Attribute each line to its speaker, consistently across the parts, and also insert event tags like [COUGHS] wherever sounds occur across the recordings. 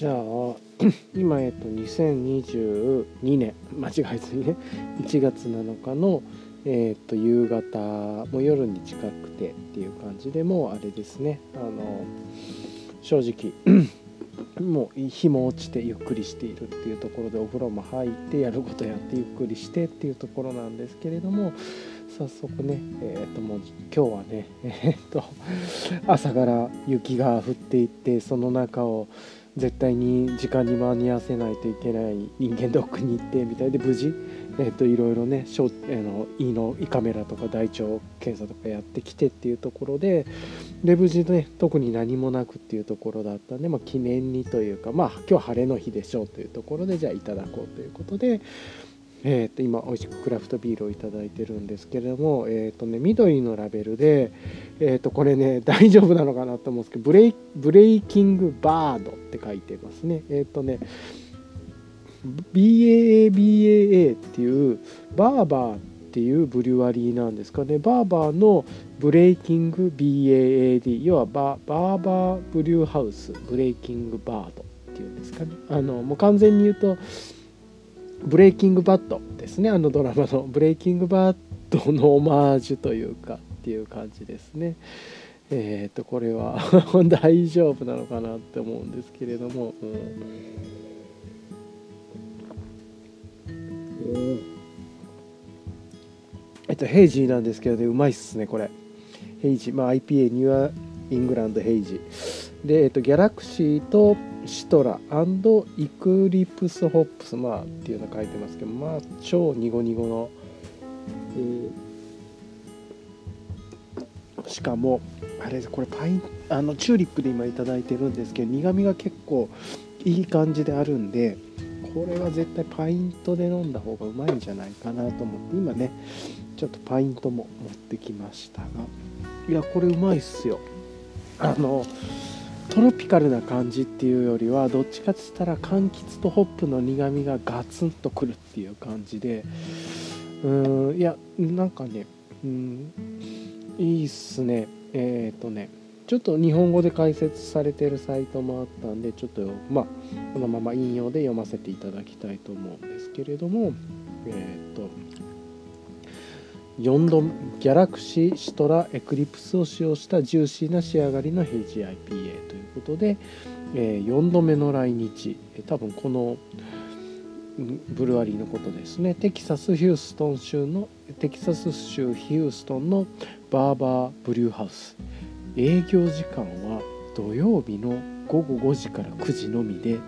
Speaker 1: じゃあ今えっと2022年間違えずにね1月7日のえっと夕方もう夜に近くてっていう感じでもうあれですね。あの正直 [COUGHS] もう日も落ちてゆっくりしているっていうところでお風呂も入ってやることやってゆっくりしてっていうところなんですけれども早速ねえっ、ともう今日はね [LAUGHS] えっ、と朝から雪が降っていってその中を絶対に時間に間に合わせないといけない人間ドックに行ってみたいで無事、えー、といろいろねしょあの胃の胃カメラとか大腸検査とかやってきてっていうところでで無事ね特に何もなくっていうところだったんで、まあ、記念にというかまあ今日は晴れの日でしょうというところでじゃあいただこうということで。えー、と今美味しくクラフトビールを頂いてるんですけれども、えーとね、緑のラベルで、えー、とこれね [LAUGHS] 大丈夫なのかなと思うんですけどブレイブレイキングバードって書いてますね。えっ、ー、とね BAABAA っていうバーバーっていうブリュワリーなんですかね。バーバーのブレイキング BAAD 要はババーバーブリューハウスブレイキングバードっていうんですかね。あのもう完全に言うとブレイキングバッドですね。あのドラマの。ブレイキングバッドのオマージュというかっていう感じですね。えっ、ー、とこれは [LAUGHS] 大丈夫なのかなって思うんですけれども、うん、えっと hazy なんですけどねうまいっすねこれ。 Hazy。まあ IPA New England hazy。で、えっと、 Galaxy と Citra Eclipse hops まあっていうの書いてますけどまあ超ニゴニゴの、うん、しかもあれこれパインあのチューリップで今頂いてるんですけど苦みが結構いい感じであるんでこれは絶対パイントで飲んだ方がうまいんじゃないかなと思って今ねちょっとパイントも持ってきましたがいやこれうまいっすよ。あのトロピカルな感じっていうよりはどっちかって言ったら柑橘とホップの苦みがガツンとくるっていう感じでうんいやなんかねうんいいっすね。えっ、ー、とねちょっと日本語で解説されてるサイトもあったんでちょっとまあこのまま引用で読ませていただきたいと思うんですけれどもえっ、ー、と4度ギャラクシーシトラエクリプスを使用したジューシーな仕上がりのヘイジ IPA ということで、え、4度目の来日。多分このブルワリーのことですね。テキサス・ヒューストン州のテキサス州ヒューストンのバーバーブリューハウス。営業時間は土曜日の午後5時から9時のみで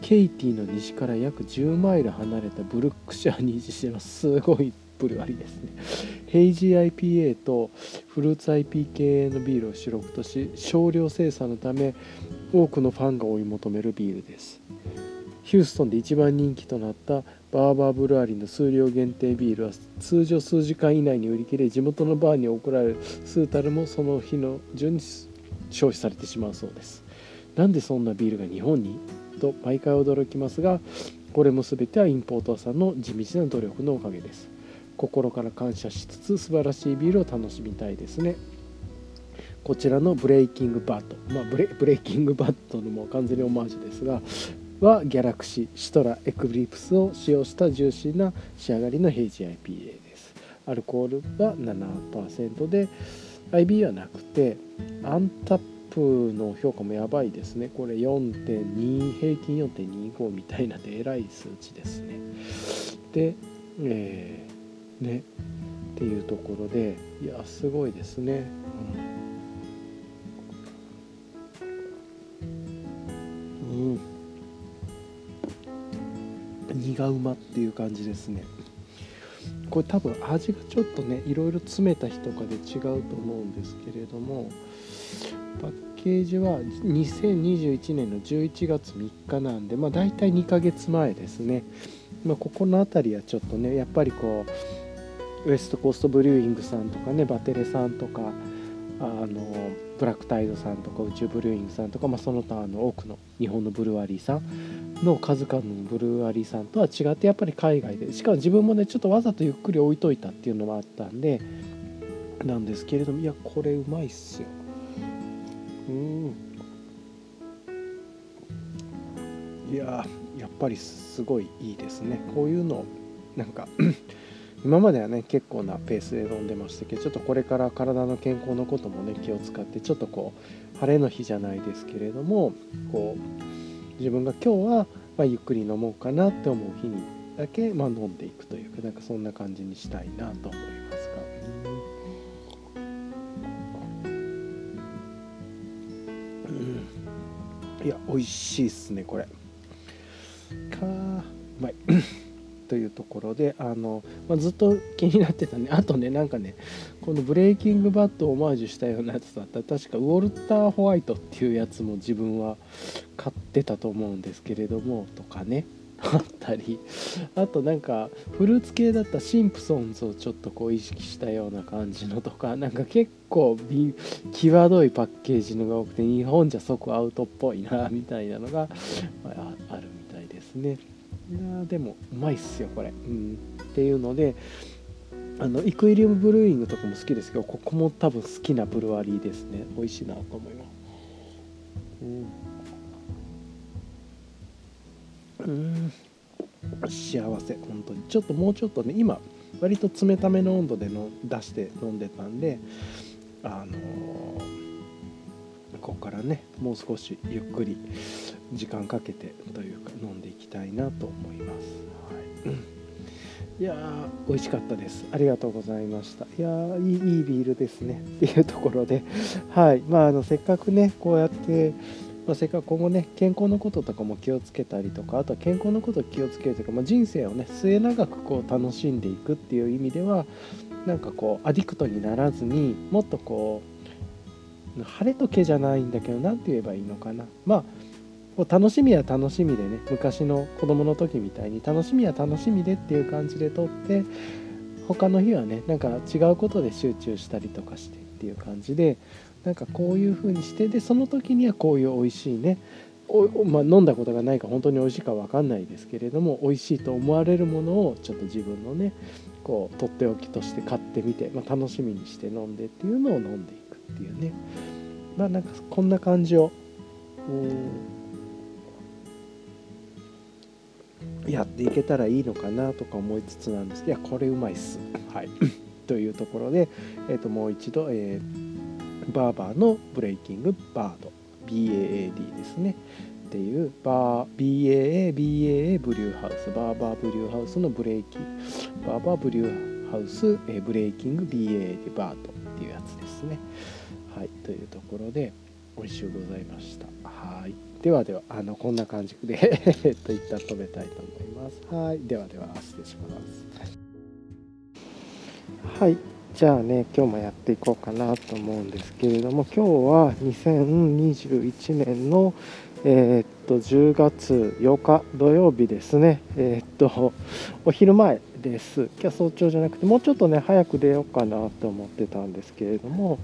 Speaker 1: ケイティの西から約10マイル離れたブルックシャーに位置してます。すごい。ブルワリーですね。ヘイジー IPA とフルーツ IP 系のビールを主力とし少量生産のため多くのファンが追い求めるビールです。ヒューストンで一番人気となったバーバーブルワリーの数量限定ビールは通常数時間以内に売り切れ地元のバーに送られる数たるもその日の順に消費されてしまうそうです。なんでそんなビールが日本に？と毎回驚きますがこれも全てはインポーターさんの地道な努力のおかげです。心から感謝しつつ素晴らしいビールを楽しみたいですね。こちらのブレイキングバット、まあ、ブレブレイキングバットのもう完全にオマージュですがはギャラクシーシトラエクリプスを使用したジューシーな仕上がりのヘイジ IPA です。アルコールは7%で IB はなくてアンタップの評価もやばいですね。これ4.2平均4.25みたいなでえらい数値ですね。で、えーねっていうところでいやすごいですね、うん、うん、苦うまっていう感じですね。これ多分味がちょっとねいろいろ詰めた日とかで違うと思うんですけれどもパッケージは2021年の11月3日なんでまあ大体2ヶ月前ですね、まあ、ここの辺りはちょっとねやっぱりこうウエストコーストブリューイングさんとかねバテレさんとかあのブラックタイドさんとか宇宙ブルーイングさんとか、まあ、その他の多くの日本のブルワリーさんの数々のブルワリーさんとは違ってやっぱり海外でしかも自分もねちょっとわざとゆっくり置いといたっていうのもあったんでなんですけれどもいやこれうまいっすよ。うん。いややっぱりすごいいいですね。こういうのなんか今まではね結構なペースで飲んでましたけどちょっとこれから体の健康のこともね気を使ってちょっとこう晴れの日じゃないですけれどもこう自分が今日はまゆっくり飲もうかなって思う日にだけ、まあ、飲んでいくというかなんかそんな感じにしたいなと思いますが。うん、いや美味しいっすねこれ。かうまい。というところであの、まあ、ずっと気になってたね。[LAUGHS] あとねなんかねこのブレイキングバットをオマージュしたようなやつだった。ら確かウォルター・ホワイトっていうやつも自分は買ってたと思うんですけれどもとかね。[LAUGHS] あったり。あとなんかフルーツ系だったシンプソンズをちょっとこう意識したような感じのとか。なんか結構際どいパッケージのが多くて日本じゃ即アウトっぽいなみたいなのが、ま、あるみたいですね。やでもうまいっすよこれ、うん、っていうのであのイクイリウムブルーイングとかも好きですけどここも多分好きなブルワリーですね。美味しいなと思います。うん、うん、幸せ本当に。ちょっともうちょっとね今割と冷ための温度での出して飲んでたんであのー、ここからねもう少しゆっくり時間かけてというか飲んでいきたいなと思います。はい、いやー美味しかったです。ありがとうございました。いやーいいいいビールですねっていうところで、はいまあ、あのせっかくねこうやって、まあ、せっかく今後ね健康のこととかも気をつけたりとかあとは健康のことを気をつけるというか、まあ、人生をね末永くこう楽しんでいくっていう意味ではなんかこうアディクトにならずにもっとこう晴れとけじゃないんだけど何て言えばいいのかな。まあ楽しみは楽しみでね昔の子供の時みたいに楽しみは楽しみでっていう感じで撮って他の日はねなんか違うことで集中したりとかしてっていう感じでなんかこういう風にしてでその時にはこういう美味しいねお、まあ、飲んだことがないか本当に美味しいか分かんないですけれども美味しいと思われるものをちょっと自分のねこうとっておきとして買ってみて、まあ、楽しみにして飲んでっていうのを飲んでいく。っていうね。まあなんかこんな感じをうんやっていけたらいいのかなとか思いつつなんです。いやこれうまいっす。はい。[LAUGHS] というところで、えー、ともう一度、えー、バーバーのブレイキングバード。BAAD ですね。っていうバー BAA BAA ブリューハウス。バーバーブリューハウスのブレイキング。バーバーブリューハウス、えー、ブレイキング BAA バードっていうやつですねはいというところで美味しゅうございました。はい。ではではあのこんな感じでえっと一旦止めたいと思います。はい。ではでは失礼します。はい。じゃあね今日もやっていこうかなと思うんですけれども今日は2021年のえー、っと10月8日土曜日ですね。えー、っとお昼前です。今日早朝じゃなくてもうちょっとね早く出ようかなと思ってたんですけれども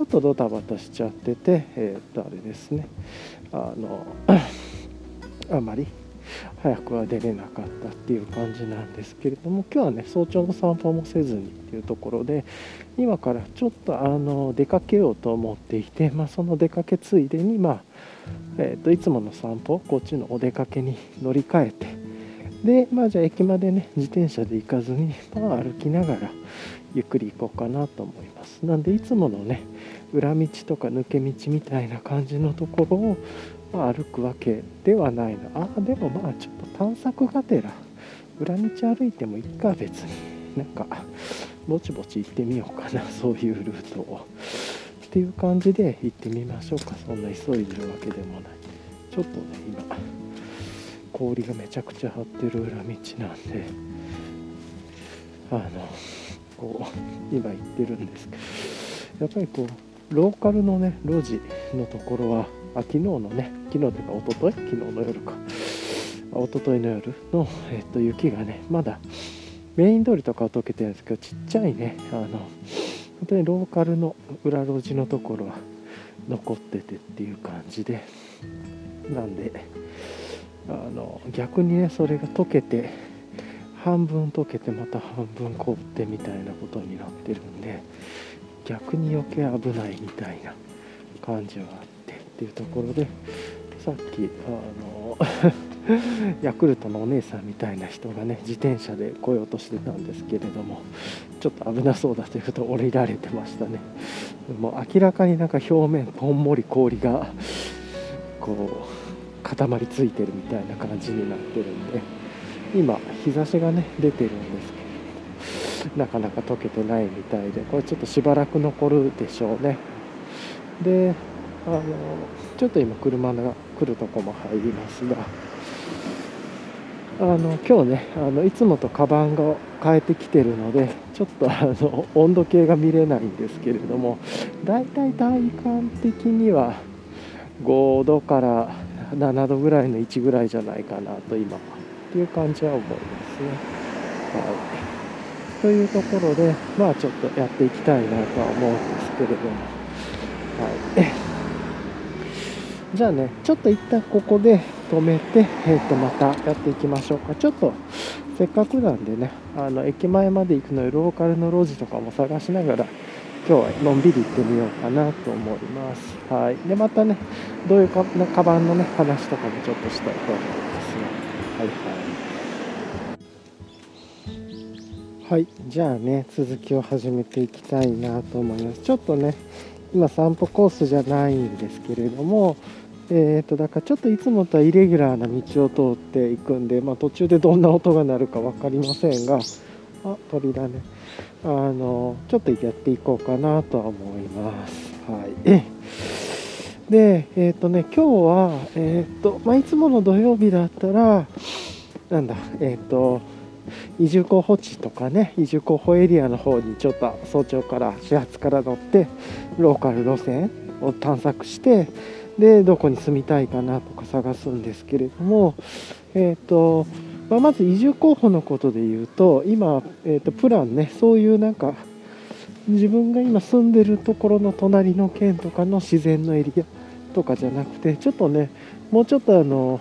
Speaker 1: ちょっとドタバタしちゃっててえー、っとあれですね。あの [CLEARS THROAT] あまり早くは出れなかったっていう感じなんですけれども今日はね早朝の散歩もせずにっていうところで今からちょっとあの出かけようと思っていて、まあ、その出かけついでに、まあえーと、いつもの散歩こっちのお出かけに乗り換えてでまあじゃあ駅までね自転車で行かずに、まあ、歩きながらゆっくり行こうかなと思います。なんでいつものね裏道とか抜け道みたいな感じのところを、まあ、歩くわけではないの。ああでもまあちょっと探索がてら裏道歩いてもいいか別になんかぼちぼち行ってみようかな。[LAUGHS] そういうルートを。っていう感じで行ってみましょうか。そんな急いでるわけでもない。ちょっとね今氷がめちゃくちゃ張ってる裏道なんで。あのこう [LAUGHS] 今行ってるんですやっぱりこうローカルのね路地のところはあ昨日のね昨日というか一昨日昨日の夜か。一昨日の夜の、えっと、雪がねまだメイン通りとかは溶けてるんですけどちっちゃいねあの本当にローカルの裏路地のところは残っててっていう感じでなんであの逆にねそれが溶けて半分溶けてまた半分凍ってみたいなことになってるんで逆に余計危ないみたいな感じはあってっていうところでさっきあの [LAUGHS] ヤクルトのお姉さんみたいな人がね自転車で来ようとしてたんですけれどもちょっと危なそうだということを降りられてましたね。もう明らかになんか表面こんもり氷がこう固まりついてるみたいな感じになってるんで。今日差しがね出てるんですけどなかなか溶けてないみたいでこれちょっとしばらく残るでしょうね。であのちょっと今車が来るとこも入りますがあの今日ねあのいつもとカバンが変えてきてるのでちょっとあの温度計が見れないんですけれどもだいたい体感的には5度から7度ぐらいの位置ぐらいじゃないかなと今っていう感じは思いますね。はい、というところでまあちょっとやっていきたいなとは思うんですけれども。はい。[LAUGHS] じゃあねちょっと一旦ここで止めて、えー、とまたやっていきましょうか。ちょっとせっかくなんでねあの駅前まで行くのにローカルの路地とかも探しながら今日はのんびり行ってみようかなと思います。はい。でまたねどういうかカバンのね話とかもちょっとしたいと思いますはいはい。はい。じゃあね続きを始めていきたいなと思います。ちょっとね今散歩コースじゃないんですけれどもえーと、だからちょっといつもとはイレギュラーな道を通っていくんで、まあ、途中でどんな音が鳴るか分かりませんがあ鳥だね。あのちょっとやっていこうかなとは思います。はい、で、えっ、ー、とね、今日は、えっ、ー、とまあ、いつもの土曜日だったらなんだえっ、ー、と移住候補地とかね移住候補エリアの方にちょっと早朝から始発から乗ってローカル路線を探索してでどこに住みたいかなとか探すんですけれども、えーとまあ、まず移住候補のことで言うと今、えーと、プランねそういうなんか自分が今住んでるところの隣の県とかの自然のエリアとかじゃなくてちょっとねもうちょっとあの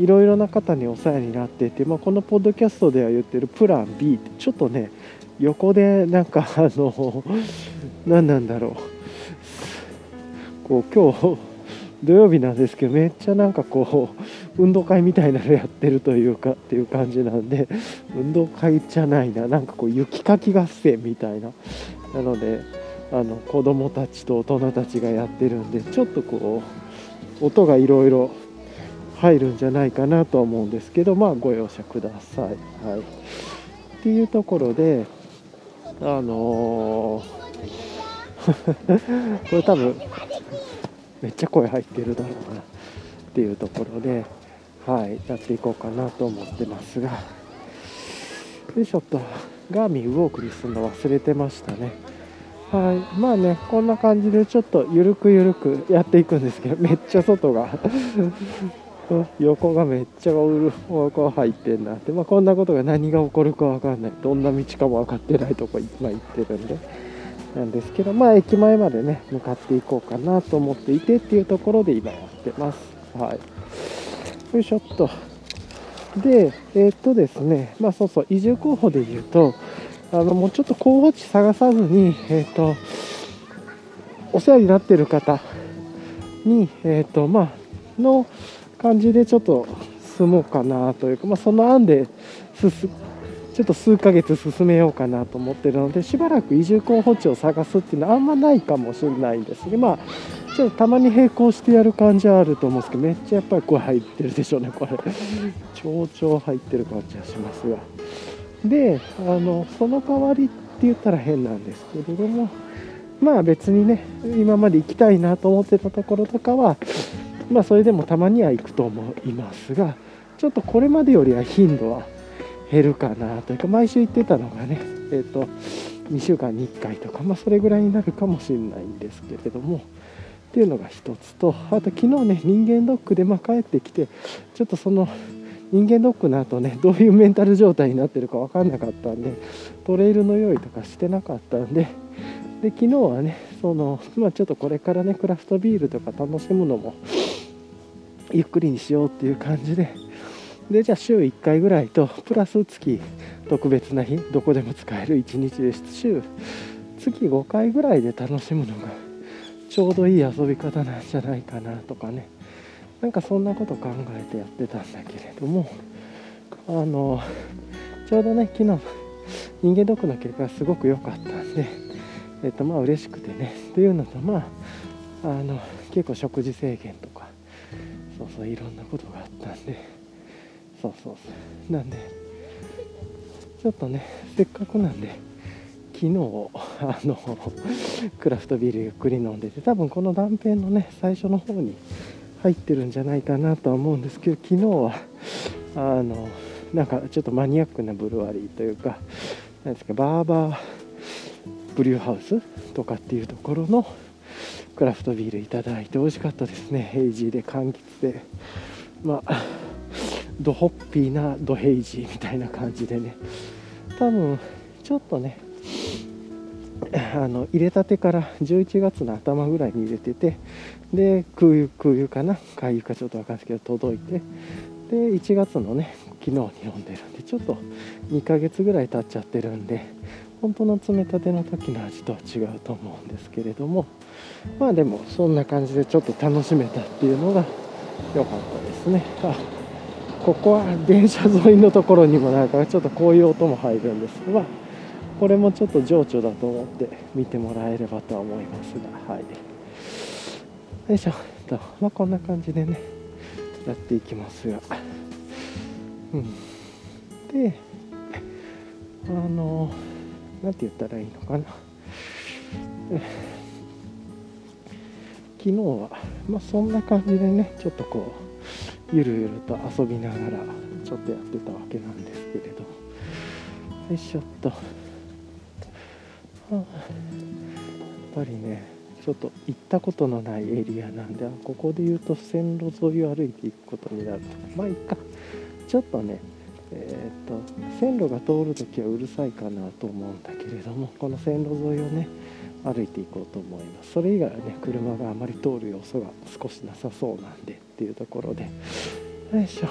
Speaker 1: いろいろな方にお世話になっていて、まあ、このポッドキャストでは言ってるプラン B ってちょっとね横でなんかあの何なんだろう。こう今日土曜日なんですけどめっちゃなんかこう運動会みたいなのやってるというかっていう感じなんで運動会じゃないな。なんかこう雪かき合戦みたいな。なのであの子供たちと大人たちがやってるんでちょっとこう音がいろいろ入るんじゃないかなと思うんですけどまあご容赦ください。はい、っていうところであのー、[LAUGHS] これ多分めっちゃ声入ってるだろうなっていうところで、はい、やっていこうかなと思ってますが、よいしょっと、ガーミンウォークにするの忘れてましたね。はい、まあね、こんな感じでちょっとゆるくゆるくやっていくんですけど、めっちゃ外が [LAUGHS] 横がめっちゃうるこ入ってんなって、まあ、こんなことが何が起こるか分かんない、どんな道かも分かってないとこ今行ってるんで。なんですけど、まあ、駅前までね、向かっていこうかなと思っていてっていうところで今やってます。はい。よいしょっと。で、えー、っとですね、まあそうそう、移住候補で言うと、あの、もうちょっと候補地探さずに、えー、っと、お世話になってる方に、えー、っと、まあ、の感じでちょっと住もうかなというか、まあ、その案で進ちょっと数ヶ月進めようかなと思ってるのでしばらく移住候補地を探すっていうのはあんまないかもしれないんですねまあちょっとたまに並行してやる感じはあると思うんですけどめっちゃやっぱり声入ってるでしょうねこれ。超々入ってる感じはしますが。であのその代わりって言ったら変なんですけれどもまあ別にね今まで行きたいなと思ってたところとかはまあそれでもたまには行くと思いますがちょっとこれまでよりは頻度は減るかなというか毎週行ってたのがねえっ、ー、と2週間に1回とか、まあ、それぐらいになるかもしれないんですけれどもっていうのが一つとあと昨日ね人間ドックでま帰ってきてちょっとその人間ドックの後ねどういうメンタル状態になってるか分かんなかったんでトレイルの用意とかしてなかったんでで昨日はねその、まあ、ちょっとこれからねクラフトビールとか楽しむのもゆっくりにしようっていう感じで。でじゃあ週1回ぐらいとプラス月特別な日どこでも使える1日です週月5回ぐらいで楽しむのがちょうどいい遊び方なんじゃないかなとかね。なんかそんなこと考えてやってたんだけれどもあのちょうどね昨日人間ドックの結果がすごく良かったんでえっとまあ嬉しくてね。っていうのとまああの結構食事制限とかそうそういろんなことがあったんで。そうそうそう。なんでちょっとねせっかくなんで昨日あのクラフトビールゆっくり飲んでて多分この断片のね最初の方に入ってるんじゃないかなとは思うんですけど昨日はあのなんかちょっとマニアックなブルワリーというか何ですかバーバーブリューハウスとかっていうところのクラフトビールいただいて美味しかったですね。ヘイジーで柑橘で。まあ [LAUGHS] ドホッピーなドヘイジーみたいな感じでね。多分ちょっとねあの入れたてから11月の頭ぐらいに入れててで空輸空輸かな？海輸かちょっと分かんないですけど届いて。で1月のね昨日に読んでるんでちょっと2ヶ月ぐらい経っちゃってるんで本当の詰めたての時の味とは違うと思うんですけれども。まあでもそんな感じでちょっと楽しめたっていうのが良かったですね。あここは電車沿いのところにもなんかちょっとこういう音も入るんですが、これもちょっと情緒だと思って見てもらえればとは思いますがはい。よいしょ。とまあこんな感じでねやっていきますが。うん。であの何て言ったらいいのかな。昨日は、まあ、そんな感じでねちょっとこうゆるゆると遊びながらちょっとやってたわけなんですけれどよいしょっと、はあ、やっぱりねちょっと行ったことのないエリアなんでここで言うと線路沿いを歩いていくことになると。まあいいか。ちょっとねえーと、と線路が通るときはうるさいかなと思うんだけれどもこの線路沿いをね歩いていこうと思います。それ以外はね車があまり通る要素が少しなさそうなんでっていうところで。よいしょ。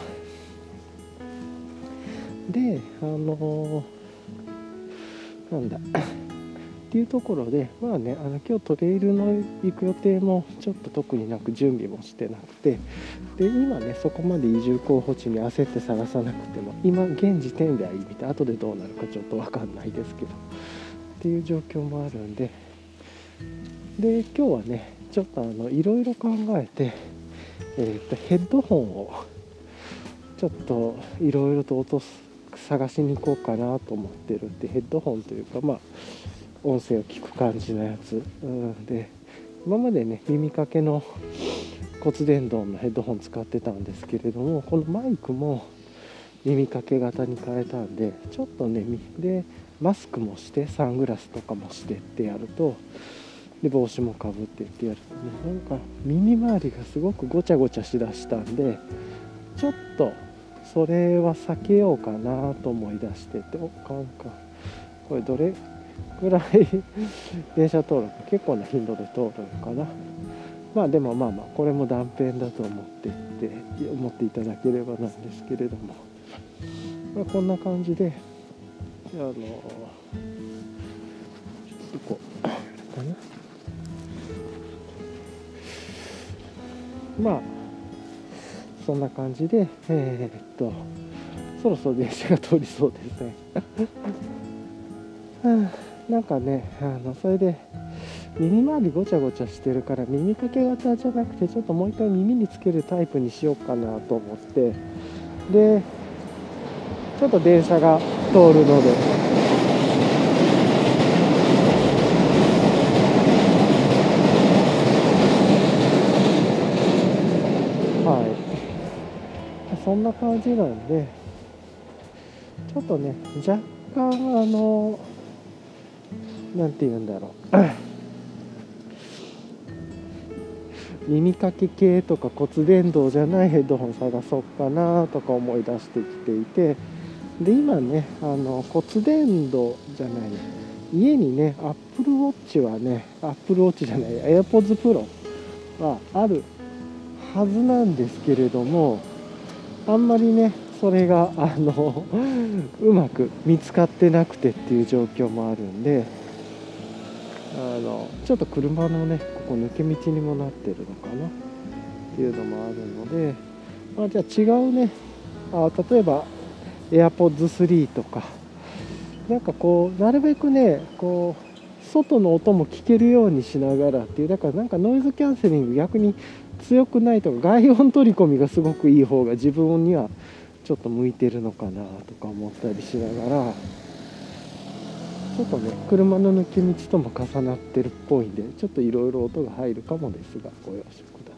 Speaker 1: であのー、なんだ。っていうところでまあねあの今日トレイルの行く予定もちょっと特になく準備もしてなくて。で今ねそこまで移住候補地に焦って探さなくても今現時点ではいいみたい後でどうなるかちょっと分かんないですけど。っていう状況もあるんでで今日はねちょっとあのいろいろ考えて、えーと、ヘッドホンをちょっといろいろと落とす探しに行こうかなと思ってるってヘッドホンというかまあ音声を聞く感じのやつ、うん、で今までね耳かけの骨伝導のヘッドホン使ってたんですけれどもこのマイクも耳かけ型に変えたんでちょっとねでマスクもしてサングラスとかもしてってやるとで帽子もかぶってってやる。とねなんか耳周りがすごくごちゃごちゃしだしたんでちょっとそれは避けようかなと思い出してておかんかこれどれぐらい [LAUGHS] 電車登録結構な頻度で通るのかな。まあでもまあまあこれも断片だと思ってって思っていただければなんですけれども、まあ、こんな感じであのちょっとこうかな。まあそんな感じでえー、っとそろそろ電車が通りそうですね。[LAUGHS] なんかねあのそれで耳周りごちゃごちゃしてるから耳かけ型じゃなくてちょっともう一回耳につけるタイプにしようかなと思って。でちょっと電車が通るのでそんな感じなんでちょっとね若干あの何て言うんだろう。[COUGHS] 耳かけ系とか骨伝導じゃないヘッドホン探そうかなとか思い出してきていてで今ねあの骨伝導じゃない家にね Apple Watch はね Apple Watch じゃない AirPods Pro はあるはずなんですけれどもあんまりねそれがあの [LAUGHS] うまく見つかってなくてっていう状況もあるんであのちょっと車のねここ抜け道にもなってるのかな？っていうのもあるので、まあ、じゃあ違うね。あ例えば AirPods3 とか。なんかこうなるべくねこう外の音も聞けるようにしながらっていうだからなんかノイズキャンセリング逆に強くないとか外音取り込みがすごくいい方が自分にはちょっと向いてるのかなとか思ったりしながらちょっとね車の抜け道とも重なってるっぽいんでちょっといろいろ音が入るかもですがご容赦くだ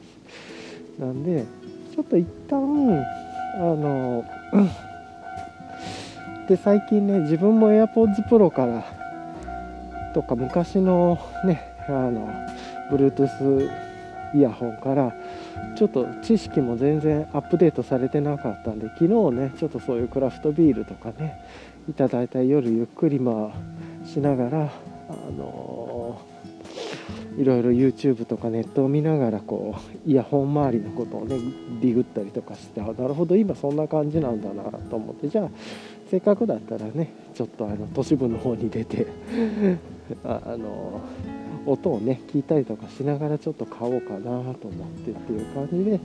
Speaker 1: さい。なんでちょっと一旦あの、で最近ね自分も AirPods Pro からとか昔のねあの Bluetooth イヤホンからちょっと知識も全然アップデートされてなかったんで昨日ねちょっとそういうクラフトビールとかねいただいた夜ゆっくりまあしながらあのいろいろ YouTube とかネットを見ながらこうイヤホン周りのことをねディグったりとかしてあなるほど今そんな感じなんだなと思ってじゃあせっかくだったらねちょっとあの都市部の方に出て [LAUGHS] あの音をね聞いたりとかしながらちょっと買おうかなと思ってっていう感じで、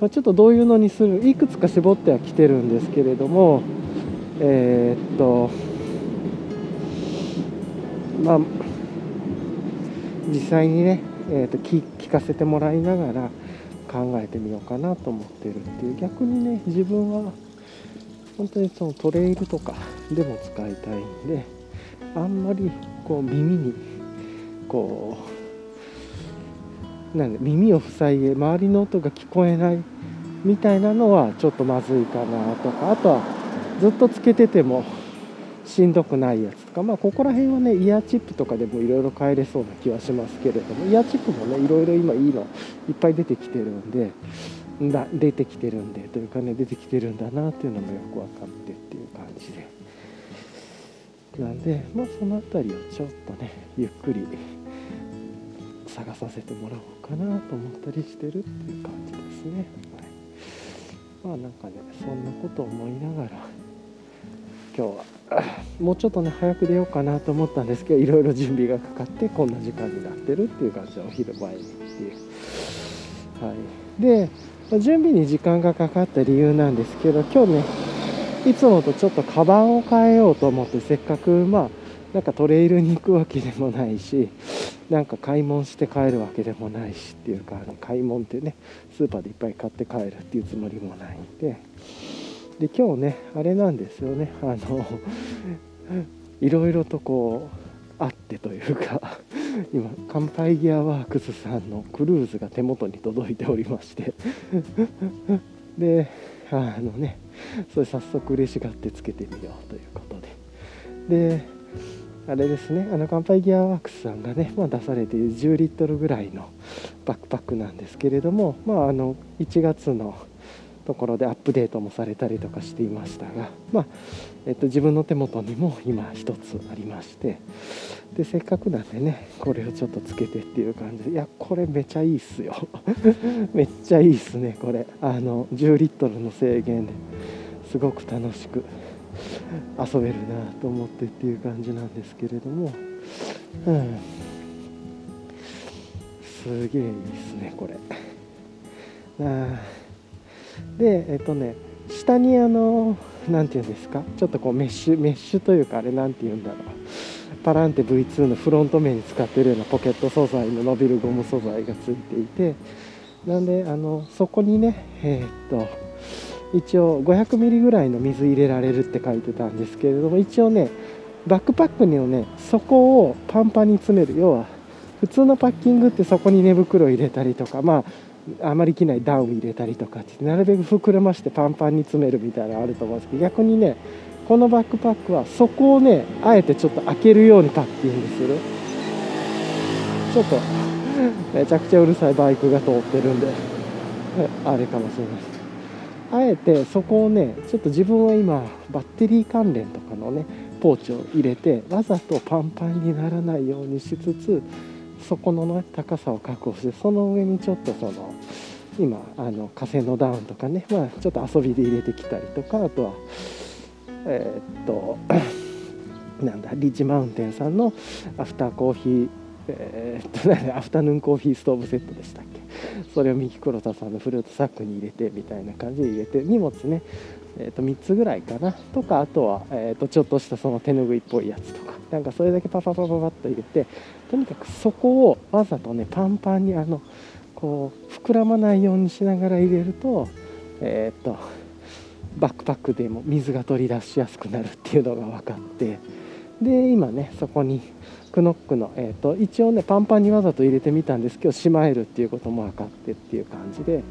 Speaker 1: まあ、ちょっとどういうのにするいくつか絞ってはきてるんですけれどもえー、っとまあ実際にね、えー、と聞聞かせてもらいながら考えてみようかなと思ってるっていう。逆にね自分は本当にそのトレイルとかでも使いたいんであんまりこう耳にこうなんで耳を塞いで周りの音が聞こえないみたいなのはちょっとまずいかなとかあとはずっとつけててもしんどくないやつとかまあここら辺はねイヤーチップとかでもいろいろ変えれそうな気はしますけれどもイヤーチップもねいろいろ今いいのいっぱい出てきてるんでだ出てきてるんでというかね出てきてるんだなっていうのもよく分かってっていう感じで。なんでまあその辺りをちょっとねゆっくり探させてもらおうかなと思ったりしてるっていう感じですね、はい、まあなんかねそんなこと思いながら今日はもうちょっとね早く出ようかなと思ったんですけどいろいろ準備がかかってこんな時間になってるっていう感じでお昼前にっていう。はい。で準備に時間がかかった理由なんですけど今日ねいつもとちょっとカバンを変えようと思ってせっかくまあなんかトレイルに行くわけでもないしなんか買い物して帰るわけでもないしっていうか買い物ってねスーパーでいっぱい買って帰るっていうつもりもないんで。で今日ねあれなんですよね。あのいろいろとこうあってというか今乾杯ギアワークスさんのクルーズが手元に届いておりまして。であのねそれ早速嬉しがってつけてみようということで。であれですね。あの乾杯ギアワークスさんがね、まあ、出されている10リットルぐらいのバックパックなんですけれどもまああの1月のところでアップデートもされたりとかしていましたが、まあえっと、自分の手元にも今1つありましてでせっかくなんでねこれをちょっとつけてっていう感じでいやこれめちゃいいっすよ。[LAUGHS] めっちゃいいっすねこれ。あの10リットルの制限ですごく楽しく遊べるなと思ってっていう感じなんですけれども。うん。すげえいいっすねこれ。あでえっとね下にあの何て言うんですか？ちょっとこうメッシュメッシュというかあれ何て言うんだろう。パランテ V2 のフロント面に使ってるようなポケット素材の伸びるゴム素材がついていて。なんであのそこにねえー、っと一応500ミリぐらいの水入れられるって書いてたんですけれども一応ねバックパックのね底をパンパンに詰める。要は普通のパッキングってそこに寝袋入れたりとかまああまり着ないダウン入れたりとかってなるべく膨らましてパンパンに詰めるみたいなのあると思うんですけど逆にねこのバックパックはそこをねあえてちょっと開けるようにパッキングする。ちょっとめちゃくちゃうるさいバイクが通ってるんであれかもしれないです。あえてそこをねちょっと自分は今バッテリー関連とかのねポーチを入れてわざとパンパンにならないようにしつつそこの、ね、高さを確保してその上にちょっとその今あの火星のダウンとかね、まあ、ちょっと遊びで入れてきたりとかあとはえー、っと [COUGHS] なんだリッチマウンテンさんのアフターコーヒーえー、っとアフタヌーンコーヒーストーブセットでしたっけ？それを三木黒田さんのフルーツサックに入れてみたいな感じで入れて荷物ね、えー、と3つぐらいかな。とかあとは、えー、とちょっとしたその手拭いっぽいやつとか。なんかそれだけパパパパパッと入れてとにかくそこをわざとねパンパンにあのこう膨らまないようにしながら入れるとえっ、とバックパックでも水が取り出しやすくなるっていうのが分かって。で今ねそこにクノックの、えーと、一応ねパンパンにわざと入れてみたんですけどしまえるっていうことも分かってっていう感じで。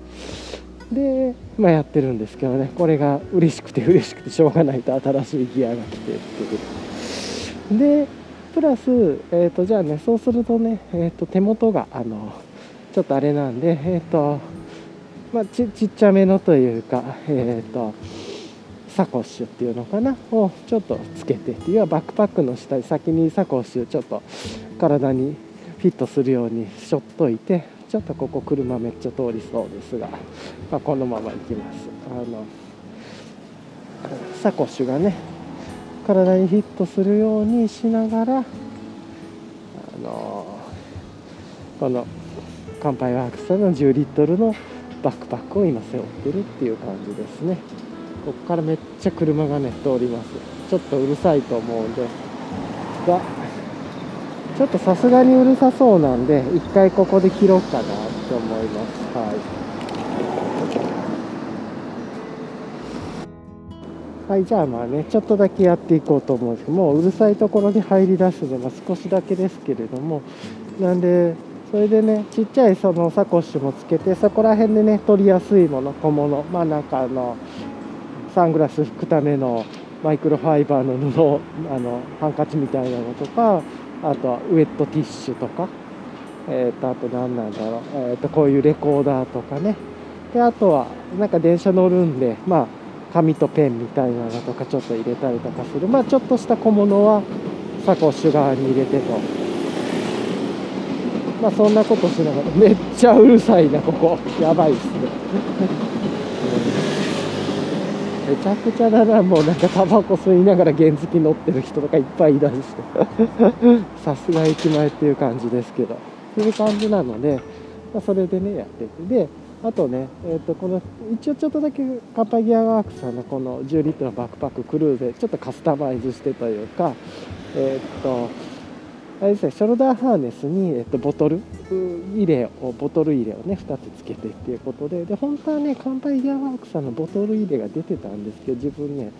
Speaker 1: で、まあ、やってるんですけどね。これが嬉しくて嬉しくてしょうがないと新しいギアが来てっていう。でプラス、えーと、じゃあねそうするとね、えーと、手元があのちょっとあれなんでえっ、ー、とまあちちっちゃめのというかえっ、ー、とサコッシュっていうのかな？をちょっとつけてっていうバックパックの下に先にサコッシュちょっと体にフィットするようにしょっといてちょっとここ車めっちゃ通りそうですが、まあ、このまま行きますあのサコッシュがね体にフィットするようにしながらあのこの乾杯ワークスさんの10リットルのバックパックを今背負ってるっていう感じですね。ここからめっちゃ車がね通ります。ちょっとうるさいと思うんで。がちょっとさすがにうるさそうなんで一回ここで切ろうかなと思います。はい。はい、じゃあまあね、ちょっとだけやっていこうと思うんですけど、もううるさいところに入りだすのが少しだけですけれども、なんで、それでね、ちっちゃいそのサコッシュもつけて、そこら辺でね、取りやすいもの、小物、まあなんかあの、サングラス拭くためのマイクロファイバーの布あのハンカチみたいなのとかあとはウェットティッシュとか、えー、とあと何なんだろう、えー、とこういうレコーダーとかね。であとはなんか電車乗るんでまあ紙とペンみたいなのとかちょっと入れたりとかする。まあちょっとした小物はサコッシュ側に入れてと。まあそんなことしながらめっちゃうるさいなここ。やばいっすね。めちゃくちゃだなもうなんかタバコ吸いながら原付乗ってる人とかいっぱいいたりして。[LAUGHS] さすが駅前っていう感じですけど。そういう感じなので、まあ、それでねやってて。であとね、えー、とこの一応ちょっとだけカッパギアワークさんのこの10リットルのバックパッククルーでちょっとカスタマイズしてというかえっ、ー、とあれですねショルダーハーネスに、えっと、ボトル入れをボトル入れをね2つつけてっていうことでで本当はね乾杯ギアワークさんのボトル入れが出てたんですけど自分ね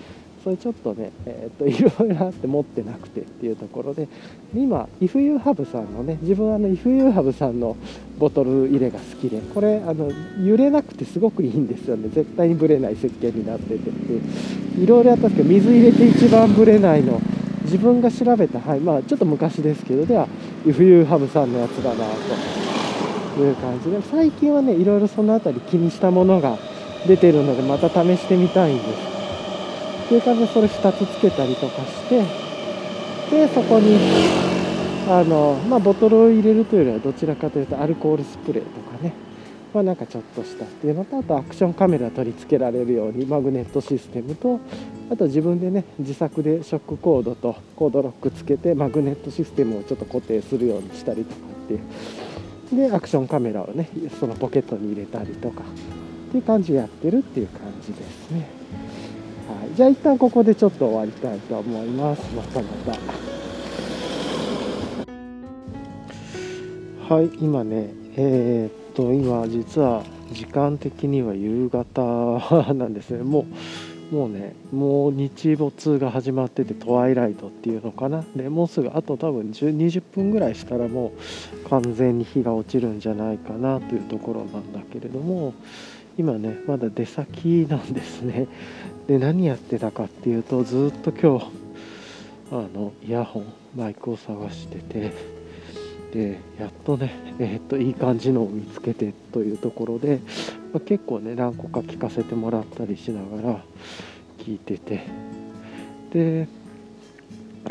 Speaker 1: それちょっとね、えっといろいろあって持ってなくてっていうところで今イフユーハブさんのね自分はあのイフユーハブさんのボトル入れが好きでこれあの揺れなくてすごくいいんですよね。絶対にブレない設計になっててっていろいろやったんですけど水入れて一番ブレないの自分が調べた、はいまあ、ちょっと昔ですけどでは「If You Have さんのやつだなという感じで最近はねいろいろその辺り気にしたものが出てるのでまた試してみたいんです。っていう感じでそれ2つつけたりとかしてでそこにあの、まあ、ボトルを入れるというよりはどちらかというとアルコールスプレーとかね。まあ、なんかちょっとした。っていうのとあとアクションカメラ取り付けられるようにマグネットシステムとあと自分でね自作でショックコードとコードロックつけてマグネットシステムをちょっと固定するようにしたりとかっていう。でアクションカメラをねそのポケットに入れたりとか。っていう感じでやってるっていう感じですね、はい、じゃあ一旦ここでちょっと終わりたいと思います。またまた。はい今ねえーと今実は時間的には夕方 [LAUGHS] なんですね。もうもうねもう日没が始まっててトワイライトっていうのかな。でもうすぐあと多分20分ぐらいしたらもう完全に日が落ちるんじゃないかなというところなんだけれども今ねまだ出先なんですね。[LAUGHS] で何やってたかっていうとずっと今日あのイヤホンマイクを探してて。でやっとね、えー、っといい感じのを見つけてというところで、まあ、結構ね何個か聞かせてもらったりしながら聞いてて。で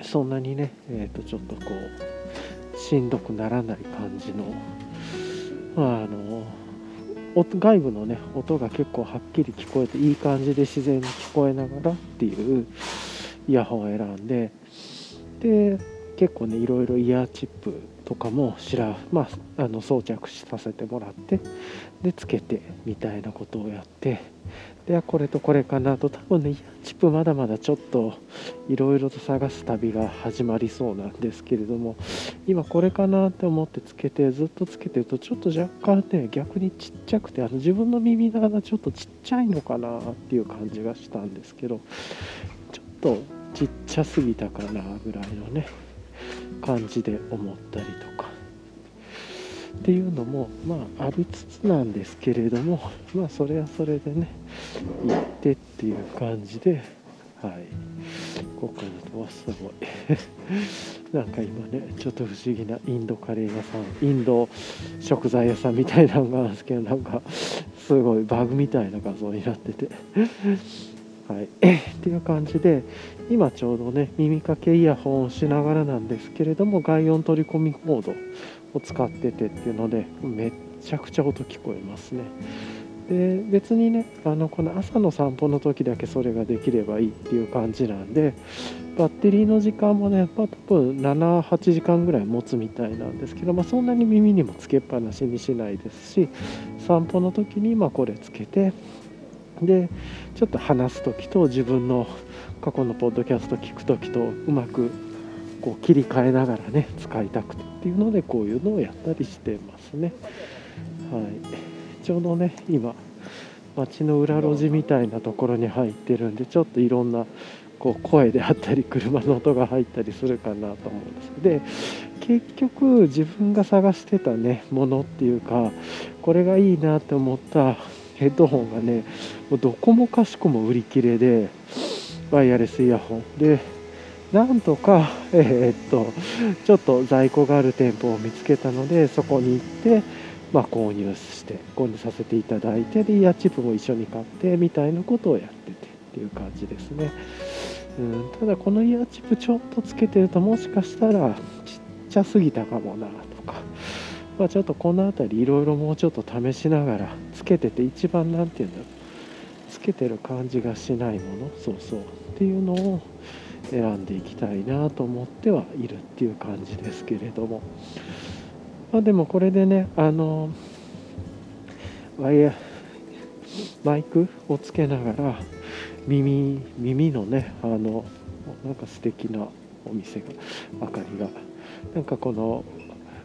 Speaker 1: そんなにね、えー、とちょっとこうしんどくならない感じの,、まあ、あの外部のね音が結構はっきり聞こえていい感じで自然に聞こえながらっていうイヤホンを選んでで結構ねいろいろイヤーチップとかもしら、まあ、あの装着させてもらってでつけてみたいなことをやってでこれとこれかなと多分ねチップまだまだちょっといろいろと探す旅が始まりそうなんですけれども今これかなって思ってつけてずっとつけてるとちょっと若干ね逆にちっちゃくてあの自分の耳の穴ちょっとちっちゃいのかなっていう感じがしたんですけどちょっとちっちゃすぎたかなぐらいのね感じで思ったりとか。っていうのもまあありつつなんですけれどもまあそれはそれでね行ってっていう感じではい。ここにはすごい [LAUGHS] なんか今ねちょっと不思議なインドカレー屋さんインド食材屋さんみたいなのがあるんですけどなんかすごいバグみたいな画像になってて。はい、[COUGHS] っていう感じで今ちょうどね耳かけイヤホンをしながらなんですけれども外音取り込みモードを使っててっていうのでめっちゃくちゃ音聞こえますね。で別にねあのこの朝の散歩の時だけそれができればいいっていう感じなんでバッテリーの時間もね、まあ、多分78時間ぐらい持つみたいなんですけど、まあ、そんなに耳にもつけっぱなしにしないですし散歩の時にまこれつけてでちょっと話す時と自分の過去のポッドキャスト聞く時とうまくこう切り替えながらね使いたくてっていうのでこういうのをやったりしてますね。はい、ちょうどね今街の裏路地みたいなところに入ってるんでちょっといろんなこう声であったり車の音が入ったりするかなと思うんですで結局自分が探してたねものっていうかこれがいいなって思ったヘッドホンがねもうどこもかしこも売り切れでワイヤレスイヤホン。でなんとか、えー、っとちょっと在庫がある店舗を見つけたのでそこに行って、まあ、購入して購入させていただいてでイヤーチップも一緒に買ってみたいなことをやっててっていう感じですね、うん、ただこのイヤーチップちょっとつけてるともしかしたらちっちゃすぎたかもなとか。まあ、ちょっとこの辺りいろいろもうちょっと試しながらつけてて一番何て言うんだろう。けてる感じがしないものそうそうっていうのを選んでいきたいなと思ってはいるっていう感じですけれども。まあでもこれでねあのワイヤーマイクをつけながら耳耳のねあのなんか素敵なお店が明かりが。なんかこの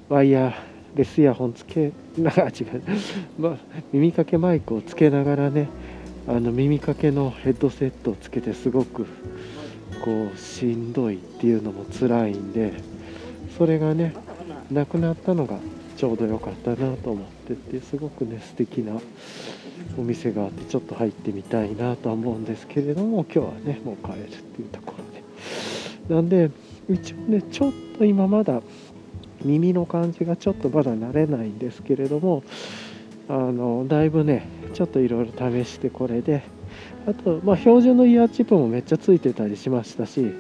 Speaker 1: ワイヤーレスイヤホンつけながら違う、ま、耳かけマイクをつけながらねあの耳かけのヘッドセットをつけてすごくこうしんどいっていうのも辛いんでそれがねなくなったのがちょうど良かったなと思っててすごくね素敵なお店があってちょっと入ってみたいなとは思うんですけれども今日はねもう帰るっていうところで。なんで一応ねちょっと今まだ耳の感じがちょっとまだ慣れないんですけれどもあのだいぶねちょっといろいろ試してこれであと、まあ、標準のイヤーチップもめっちゃついてたりしましたし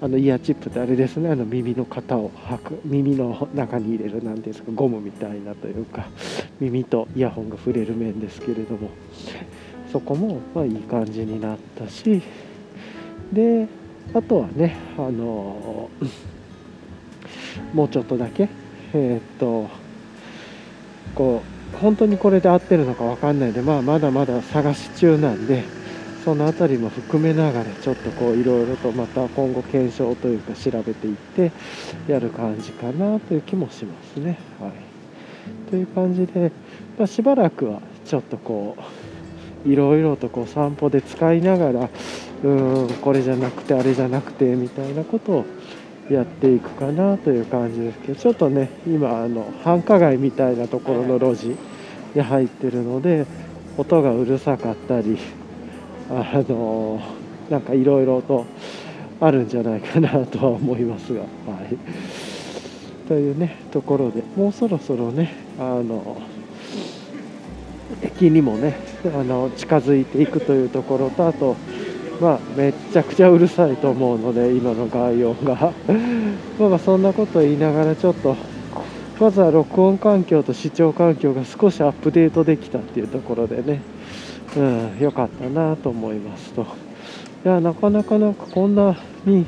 Speaker 1: あのイヤーチップってあれですねあの耳の型を履く耳の中に入れるなんですかゴムみたいなというか耳とイヤホンが触れる面ですけれどもそこもまあいい感じになったしであとはねあのもうちょっとだけえー、っとこう本当にこれで合ってるのか分かんないで、まあ、まだまだ探し中なんでその辺りも含めながらちょっとこういろいろとまた今後検証というか調べていってやる感じかなという気もしますね。はい、という感じで、まあ、しばらくはちょっとこういろいろとこう散歩で使いながらうんこれじゃなくてあれじゃなくてみたいなことをやっていくかなという感じですけどちょっとね今あの繁華街みたいなところの路地に入ってるので音がうるさかったりあのなんかいろいろとあるんじゃないかなとは思いますが、はい、というねところでもうそろそろねあの駅にもねあの近づいていくというところとあとまあ、めっちゃくちゃうるさいと思うので今の外音が。[LAUGHS] まあまあそんなこと言いながらちょっとまずは録音環境と視聴環境が少しアップデートできたっていうところでね。うん良かったなと思いますと。いやなかなかなんかこんなに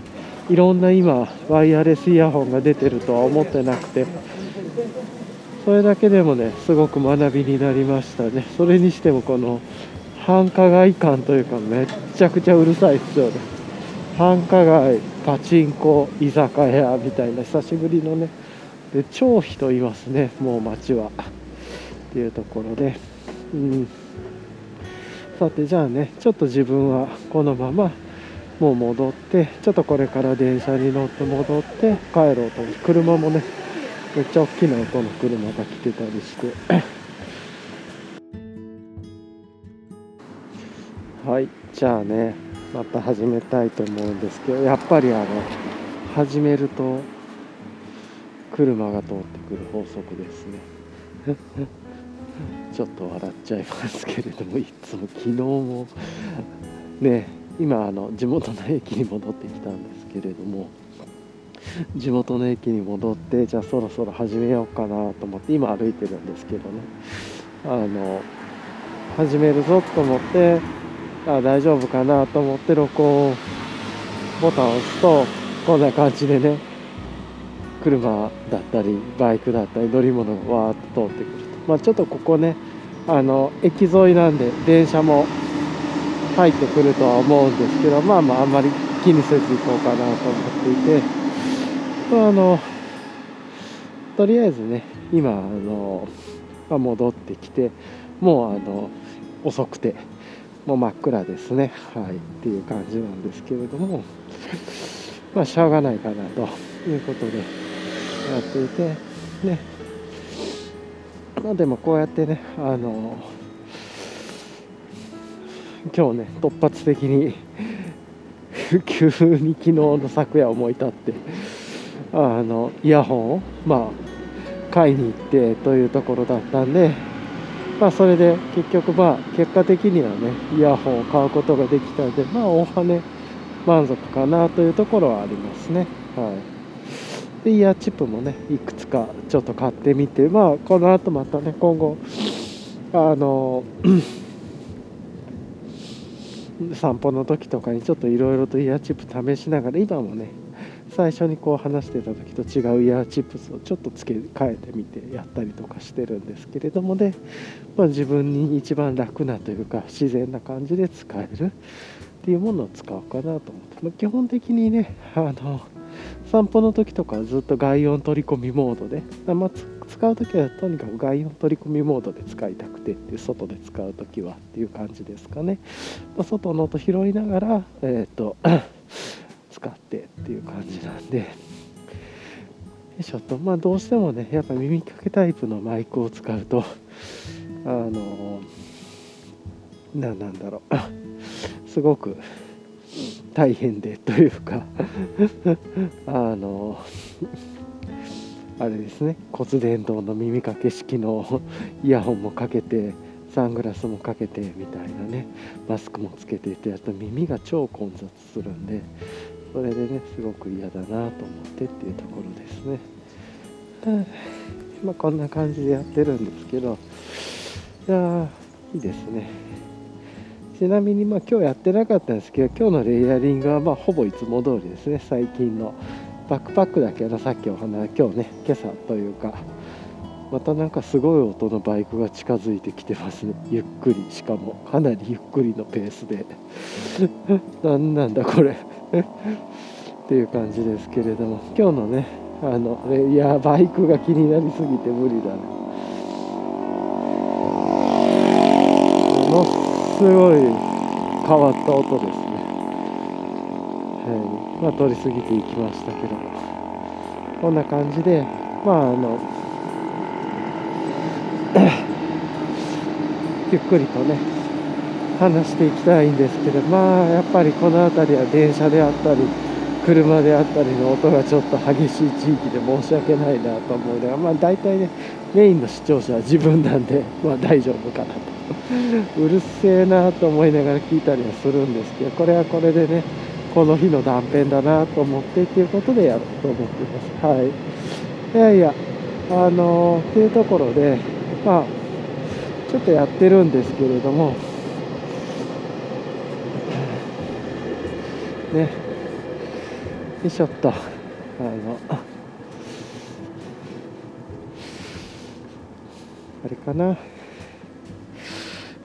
Speaker 1: いろんな今ワイヤレスイヤホンが出てるとは思ってなくて。それだけでもねすごく学びになりましたね。それにしてもこの繁華街感というかめっちゃくちゃうるさいですよね。繁華街パチンコ居酒屋みたいな久しぶりのね。で超人いますねもう街は。っていうところで。うん。さてじゃあねちょっと自分はこのままもう戻ってちょっとこれから電車に乗って戻って帰ろうと車もねめっちゃ大きな音の車が来てたりして。はいじゃあねまた始めたいと思うんですけどやっぱりあの始めると車が通ってくる法則ですね。[LAUGHS] ちょっと笑っちゃいますけれどもいつも昨日もね今あの地元の駅に戻ってきたんですけれども地元の駅に戻ってじゃあそろそろ始めようかなと思って今歩いてるんですけどね。あの始めるぞと思ってあ大丈夫かなと思って録音ボタンを押すとこんな感じでね車だったりバイクだったり乗り物がわーっと通ってくると。まあちょっとここねあの駅沿いなんで電車も入ってくるとは思うんですけどまあまああんまり気にせず行こうかなと思っていて、まあ、あのとりあえずね今あの、まあ、戻ってきてもうあの遅くて。もう真っ暗ですね。はい。っていう感じなんですけれども。[LAUGHS] まあしょうがないかなということでやっていて。ね。まあでもこうやってねあの今日ね突発的に [LAUGHS] 急に昨日の昨夜思い立ってあのイヤホンをまあ買いに行ってというところだったんでまあそれで結局まあ結果的にはねイヤホンを買うことができたんでまあ大羽満足かなというところはありますね。はい。でイヤーチップもねいくつかちょっと買ってみてまあこの後またね今後あの [COUGHS] 散歩の時とかにちょっといろいろとイヤーチップ試しながら今もね最初にこう話してた時と違うイヤーチップスをちょっと付け替えてみてやったりとかしてるんですけれどもね、まあ、自分に一番楽なというか自然な感じで使えるっていうものを使おうかなと思って、まあ、基本的にねあの散歩の時とかはずっと外音取り込みモードで、まあ、使う時はとにかく外音取り込みモードで使いたくてって外で使う時はっていう感じですかね、まあ、外の音拾いながらえっ、ー、と使ってっていう感じなんで。ちょっとまあどうしてもねやっぱ耳かけタイプのマイクを使うとあの何なんだろう。[LAUGHS] すごく大変でというか [LAUGHS] あのあれですね。骨伝導の耳かけ式の [LAUGHS] イヤホンもかけてサングラスもかけてみたいなね。マスクもつけてってやると耳が超混雑するんでそれでねすごく嫌だなと思ってっていうところですね、はあ、まあこんな感じでやってるんですけど。いやいいですね。ちなみにまあ今日やってなかったんですけど今日のレイヤリングはまほぼいつも通りですね。最近のバックパックだけのさっきお話今日ね今朝というか。またなんかすごい音のバイクが近づいてきてます。ねゆっくりしかも。かなりゆっくりのペースで。[LAUGHS] 何なんだこれ。っていう感じですけれども今日のねあのいやバイクが気になりすぎて無理だね。ものすごい変わった音ですね。はい。まあ通り過ぎていきましたけどこんな感じでまああの [COUGHS] ゆっくりとね話していきたいんですけどまあやっぱりこの辺りは電車であったり車であったりの音がちょっと激しい地域で申し訳ないなと思うのでまあ大体ねメインの視聴者は自分なんでまあ大丈夫かなとうるせえなと思いながら聞いたりはするんですけどこれはこれでねこの日の断片だなと思ってっていうことでやろうと思ってます。はい。いやいやあのー、っていうところでまあちょっとやってるんですけれどもね。よいしょっと。あの。あれかな。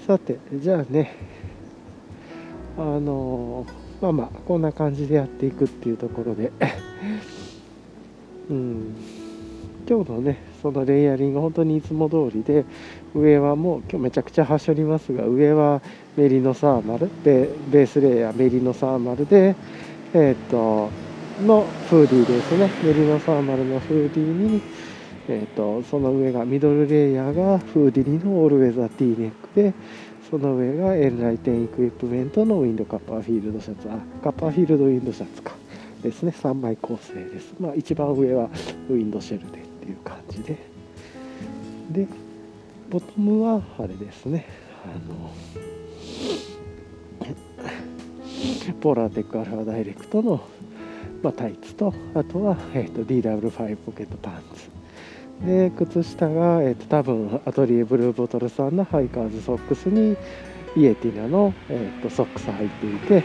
Speaker 1: さてじゃあね。あのまあまあこんな感じでやっていくっていうところで。うん。今日のねそのレイヤリング本当にいつも通りで上はもう今日めちゃくちゃはしょりますが上はメリノサーマル。ベベースレイヤーメリノサーマルでえっ、とのフーディーですね。メリノサーマルのフーディーにえーと、その上がミドルレイヤーがフーディニのオールウェザー T ネックでその上がエンライテンイクイプメントのウィンドカッパーフィールドシャツ。あカッパーフィールドウィンドシャツか。ですね。3枚構成です。まあ一番上はウィンドシェルでっていう感じで。でボトムはあれですね。あのポーラーテックアルファダイレクトの、まあ、タイツとあとは、えーと、DW5 ポケットパンツ。で靴下が、えーと、多分アトリエブルーボトルさんのハイカーズソックスにイエティナの、えーと、ソックス履いていて。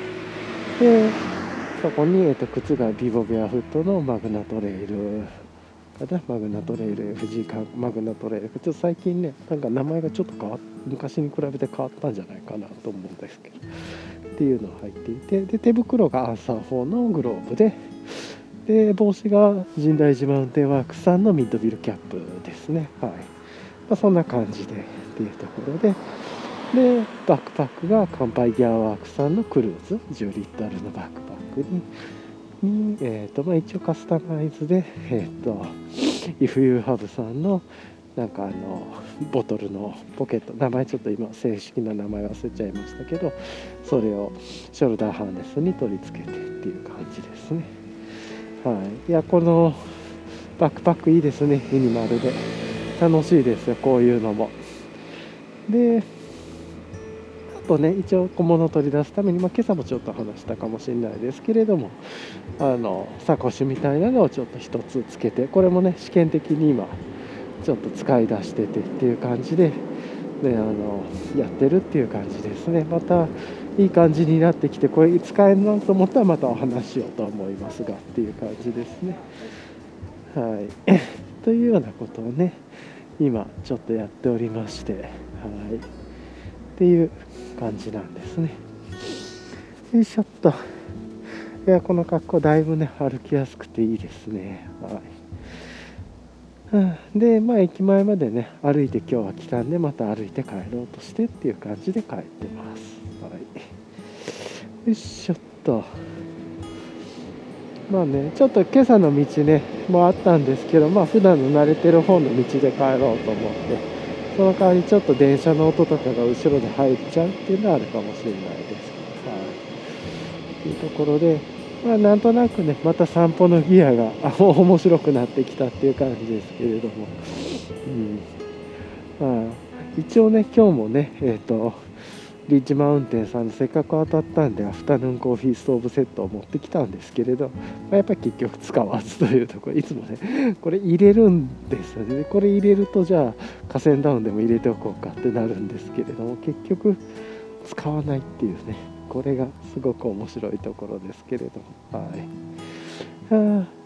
Speaker 1: でそこに、えー、と靴がビボベアフットのマグナトレイルかなマグナトレイル藤井かマグナトレイルちょっと最近ねなんか名前がちょっと変わ昔に比べて変わったんじゃないかなと思うんですけどっていうのを入っていて [LAUGHS] で手袋がアンサー4のグローブでで帽子が神代寺マウンテンワークさんのミッドビルキャップですね。はい、まあ、そんな感じでっていうところで。でバックパックが乾杯ギアワークさんのクルーズ。10リットルのバックパックにに、えーとまあ、一応カスタマイズで、えっ、ー、と If You Have さんのなんかあのボトルのポケット名前ちょっと今正式な名前忘れちゃいましたけどそれをショルダーハーネスに取り付けてっていう感じですね。はい、いやこのバックパックいいですね。ミニマルで。楽しいですよこういうのも。でとね一応小物を取り出すために、まあ、今朝もちょっと話したかもしれないですけれどもあのサコッシュみたいなのをちょっと1つつけてこれもね試験的に今ちょっと使い出しててっていう感じで、ね、あのやってるっていう感じですね。またいい感じになってきてこれ使えるなと思ったらまたお話しようと思いますがっていう感じですね。はい、[LAUGHS] というようなことをね今ちょっとやっておりまして、はい、っていう感じなんですね。よいしょっと。いやこの格好だいぶね歩きやすくていいですね。はい、でまあ駅前までね歩いて今日は来たんでまた歩いて帰ろうとしてっていう感じで帰ってますはい。よいしょっとまあねちょっと今朝の道ねもあったんですけどまあ普段の慣れてる方の道で帰ろうと思ってその代わりちょっと電車の音とかが後ろで入っちゃうっていうのはあるかもしれないです。けどはい。というところでまあなんとなくねまた散歩のギアが [LAUGHS] 面白くなってきたっていう感じですけれども。うん。まあ一応ね今日もねえっ、ー、とリッジマウンテンさんせっかく当たったんでアフタヌーンコーヒーストーブセットを持ってきたんですけれど、まあ、やっぱり結局使わずというところいつもねこれ入れるんですよね。これ入れるとじゃあ河川ダウンでも入れておこうかってなるんですけれども結局使わないっていうねこれがすごく面白いところですけれども。はい。はあ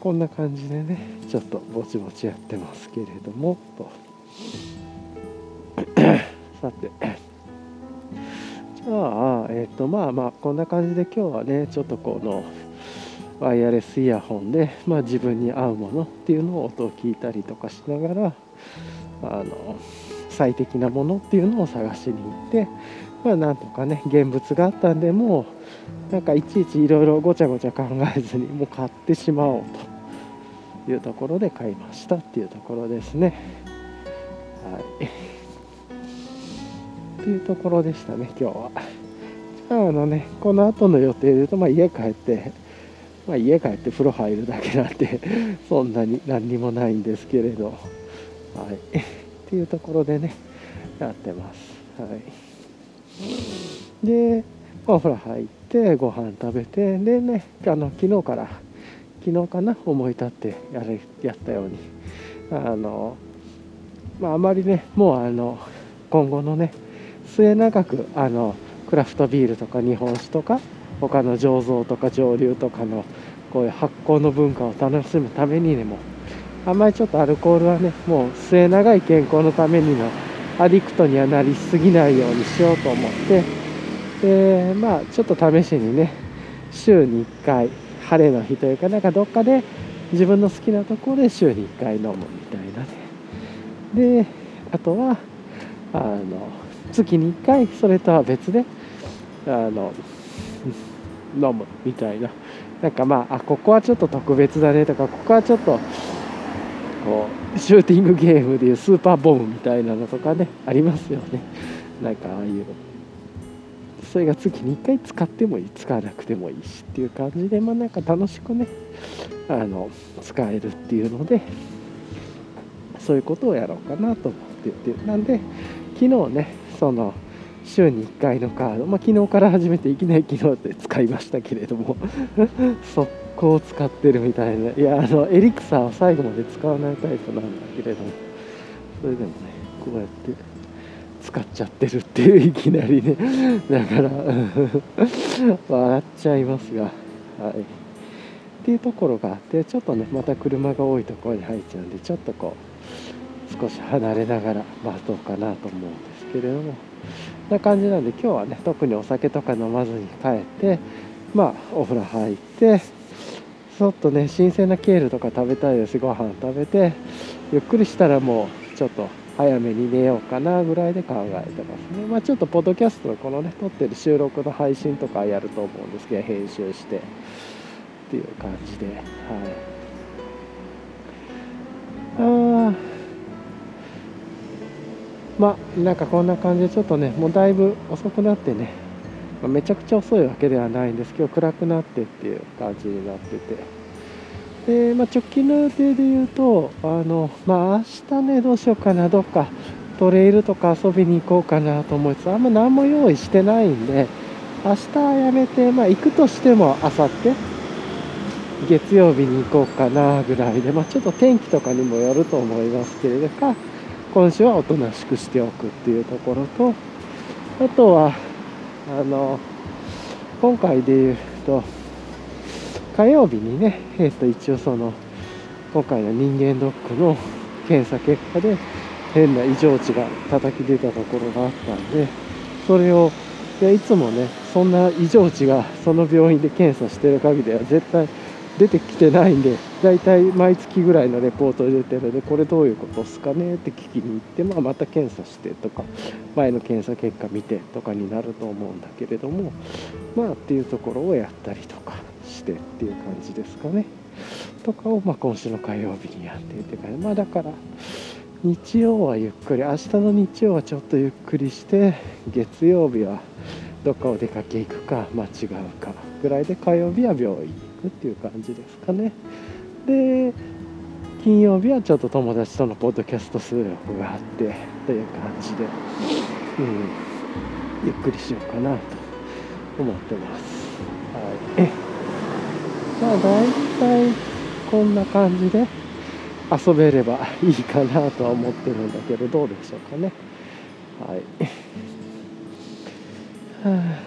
Speaker 1: こんな感じでねちょっとぼちぼちやってますけれどもと。[COUGHS] さて。じゃあ、えっ、ー、と、まあまあ、こんな感じで今日はね、ちょっとこの、ワイヤレスイヤホンで、まあ、自分に合うものっていうのを音を聞いたりとかしながら、あの、最適なものっていうのを探しに行って、まあ、なんとかね、現物があったんで、もう、なんかいちいちいろいろごちゃごちゃ考えずに、もう買ってしまおうというところで買いましたっていうところですね。はい。っていうところでしたね今日は。じゃああのねこの後の予定で言うと、まあ、家帰ってまあ、家帰って風呂入るだけなんでそんなに何にもないんですけれど。はい。っていうところでねやってます。はい。でお風呂入ってご飯食べてでねあの昨日から昨日かな思い立ってやれやったように。あのまああまりねもうあの今後のね末永くあのクラフトビールとか日本酒とか他の醸造とか蒸留とかのこういう発酵の文化を楽しむためにでもあんまりちょっとアルコールはねもう末長い健康のためにのアディクトにはなりすぎないようにしようと思ってでまあちょっと試しにね週に1回晴れの日というかなんかどっかで自分の好きなところで週に1回飲むみたいなね。であとはあの月に1回それとは別であの [LAUGHS] 飲むみたいな。なんかまああここはちょっと特別だねとかここはちょっとこうシューティングゲームでいうスーパーボムみたいなのとかねありますよね。なんかああいう。それが月に1回使ってもいい使わなくてもいいしっていう感じでまあなんか楽しくねあの使えるっていうのでそういうことをやろうかなと思ってて。なんで昨日ねその週に1回のカード、まあ、昨日から始めていきなり昨日で使いましたけれども。[LAUGHS] 速攻使ってるみたいな。いやあのエリクサーは最後まで使わないタイプなんだけれども。それでもねこうやって使っちゃってるっていういきなりね。[LAUGHS] だから [LAUGHS] 笑っちゃいますが。はい。っていうところがあってちょっとねまた車が多いところに入っちゃうんでちょっとこう少し離れながら待とうかなと思うんで。けれども。な感じなんで今日はね特にお酒とか飲まずに帰ってまあお風呂入ってちょっとね新鮮なケールとか食べたいです。ご飯食べてゆっくりしたらもうちょっと早めに寝ようかなぐらいで考えてますね。まあちょっとポッドキャストのこのね撮ってる収録の配信とかやると思うんですけど編集してっていう感じで。はい。ああまあなんかこんな感じでちょっとねもうだいぶ遅くなってね、まあ、めちゃくちゃ遅いわけではないんですけど暗くなってっていう感じになってて。で、まあ、直近の予定で言うとあのまあ明日ねどうしようかなどっかトレイルとか遊びに行こうかなと思いつつあんま何も用意してないんで明日はやめてまあ行くとしても明後日月曜日に行こうかなぐらいで、まあ、ちょっと天気とかにもよると思いますけれどか今週はおとなしくしておくっていうところとあとはあの今回で言うと火曜日にね、えー、と一応その今回の人間ドックの検査結果で変な異常値が叩き出たところがあったんでそれをいつもねそんな異常値がその病院で検査してる限りでは絶対出てきてないんで大体毎月ぐらいのレポート出てるのでこれどういうことですかねって聞きに行って、まあ、また検査してとか前の検査結果見てとかになると思うんだけれどもまあっていうところをやったりとかしてっていう感じですかね。とかを、まあ、今週の火曜日にやってっていうかまあだから日曜はゆっくり明日の日曜はちょっとゆっくりして月曜日はどっかお出かけ行くか間違うかぐらいで火曜日は病院行くっていう感じですかね。で金曜日はちょっと友達とのポッドキャスト収録があってという感じで、うん、ゆっくりしようかなと思ってます。はい。まあ大体こんな感じで遊べればいいかなとは思ってるんだけどどうでしょうかね。はい、[LAUGHS] はあ。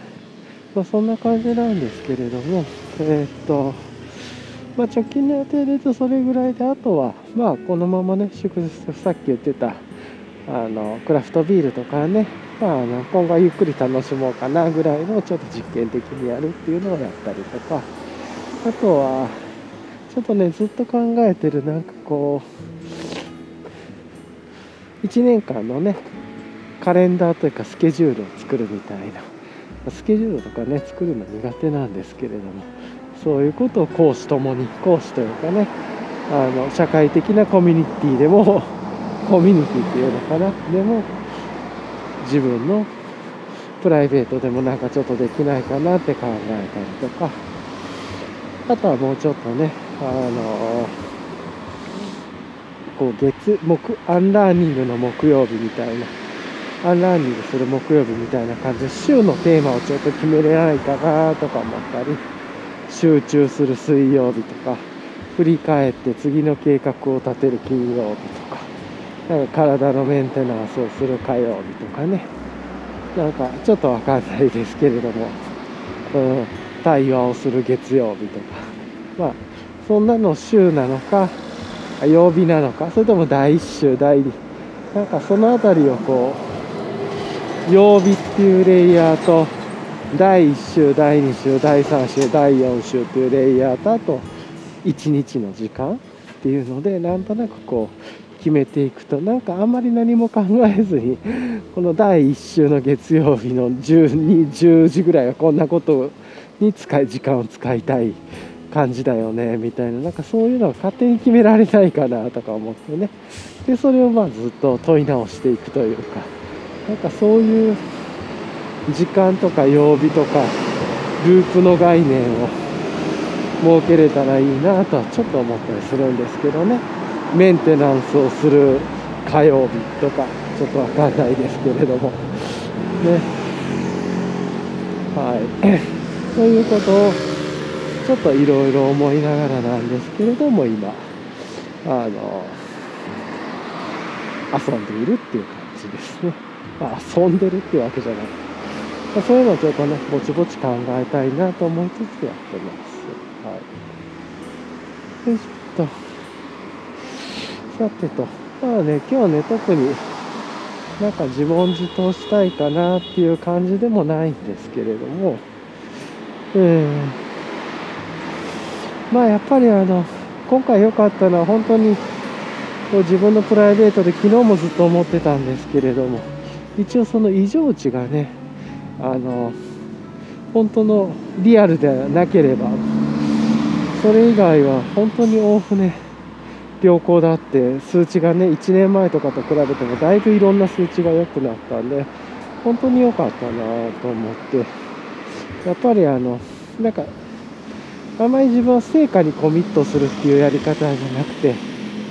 Speaker 1: まあ、そんな感じなんですけれどもえー、っと、まあ、直近の予定で言うとそれぐらいで、あとは、まあ、このままね、祝日、さっき言ってた、あの、クラフトビールとかね、まあ、あの今後はゆっくり楽しもうかなぐらいのちょっと実験的にやるっていうのをやったりとか、あとは、ちょっとね、ずっと考えてる、なんかこう、1年間のね、カレンダーというかスケジュールを作るみたいな。スケジュールとかね作るの苦手なんですけれども。そういうことを講師ともに講師というかねあの社会的なコミュニティでも [LAUGHS] コミュニティっていうのかな。でも自分のプライベートでもなんかちょっとできないかなって考えたりとか。あとはもうちょっとねあのこう月木 unlearning の木曜日みたいな。 unlearning する木曜日みたいな感じで週のテーマをちょっと決めれないかなとか思ったり。集中する水曜日とか振り返って次の計画を立てる金曜日とかなんか体のメンテナンスをする火曜日とかね。なんかちょっとわかんないですけれども、うん、対話をする月曜日とか。まあそんなの週なのか曜日なのかそれとも第1週第2なんかその辺りをこう曜日っていうレイヤーと第1週第2週第3週第4週っていうレイヤーとあと1日の時間っていうのでなんとなくこう決めていくとなんかあんまり何も考えずにこの第1週の月曜日の12 10時ぐらいはこんなことに使い時間を使いたい感じだよねみたいななんかそういうのは勝手に決められないかなとか思ってね。でそれをまあずっと問い直していくというかなんかそういう時間とか曜日とかループの概念を設けれたらいいなとはちょっと思ったりするんですけどね。メンテナンスをする火曜日とかちょっとわかんないですけれども。ね。はい。[COUGHS] そういうことをちょっといろいろ思いながらなんですけれども今。あの遊んでいるっていう感じですね、まあ、遊んでるってわけじゃないま、そういうのをちょっとねぼちぼち考えたいなと思いつつやってます。はい。よいしょっと。さてと。まあね今日ね特になんか自問自答したいかなっていう感じでもないんですけれども。えー、まあやっぱりあの今回良かったのは本当にこう自分のプライベートで昨日もずっと思ってたんですけれども。一応その異常値がねあの本当のリアルでなければそれ以外は本当に大船良好だって数値がね1年前とかと比べてもだいぶいろんな数値が良くなったんで本当に良かったなと思ってやっぱりあのなんかあまり自分は成果にコミットするっていうやり方じゃなくて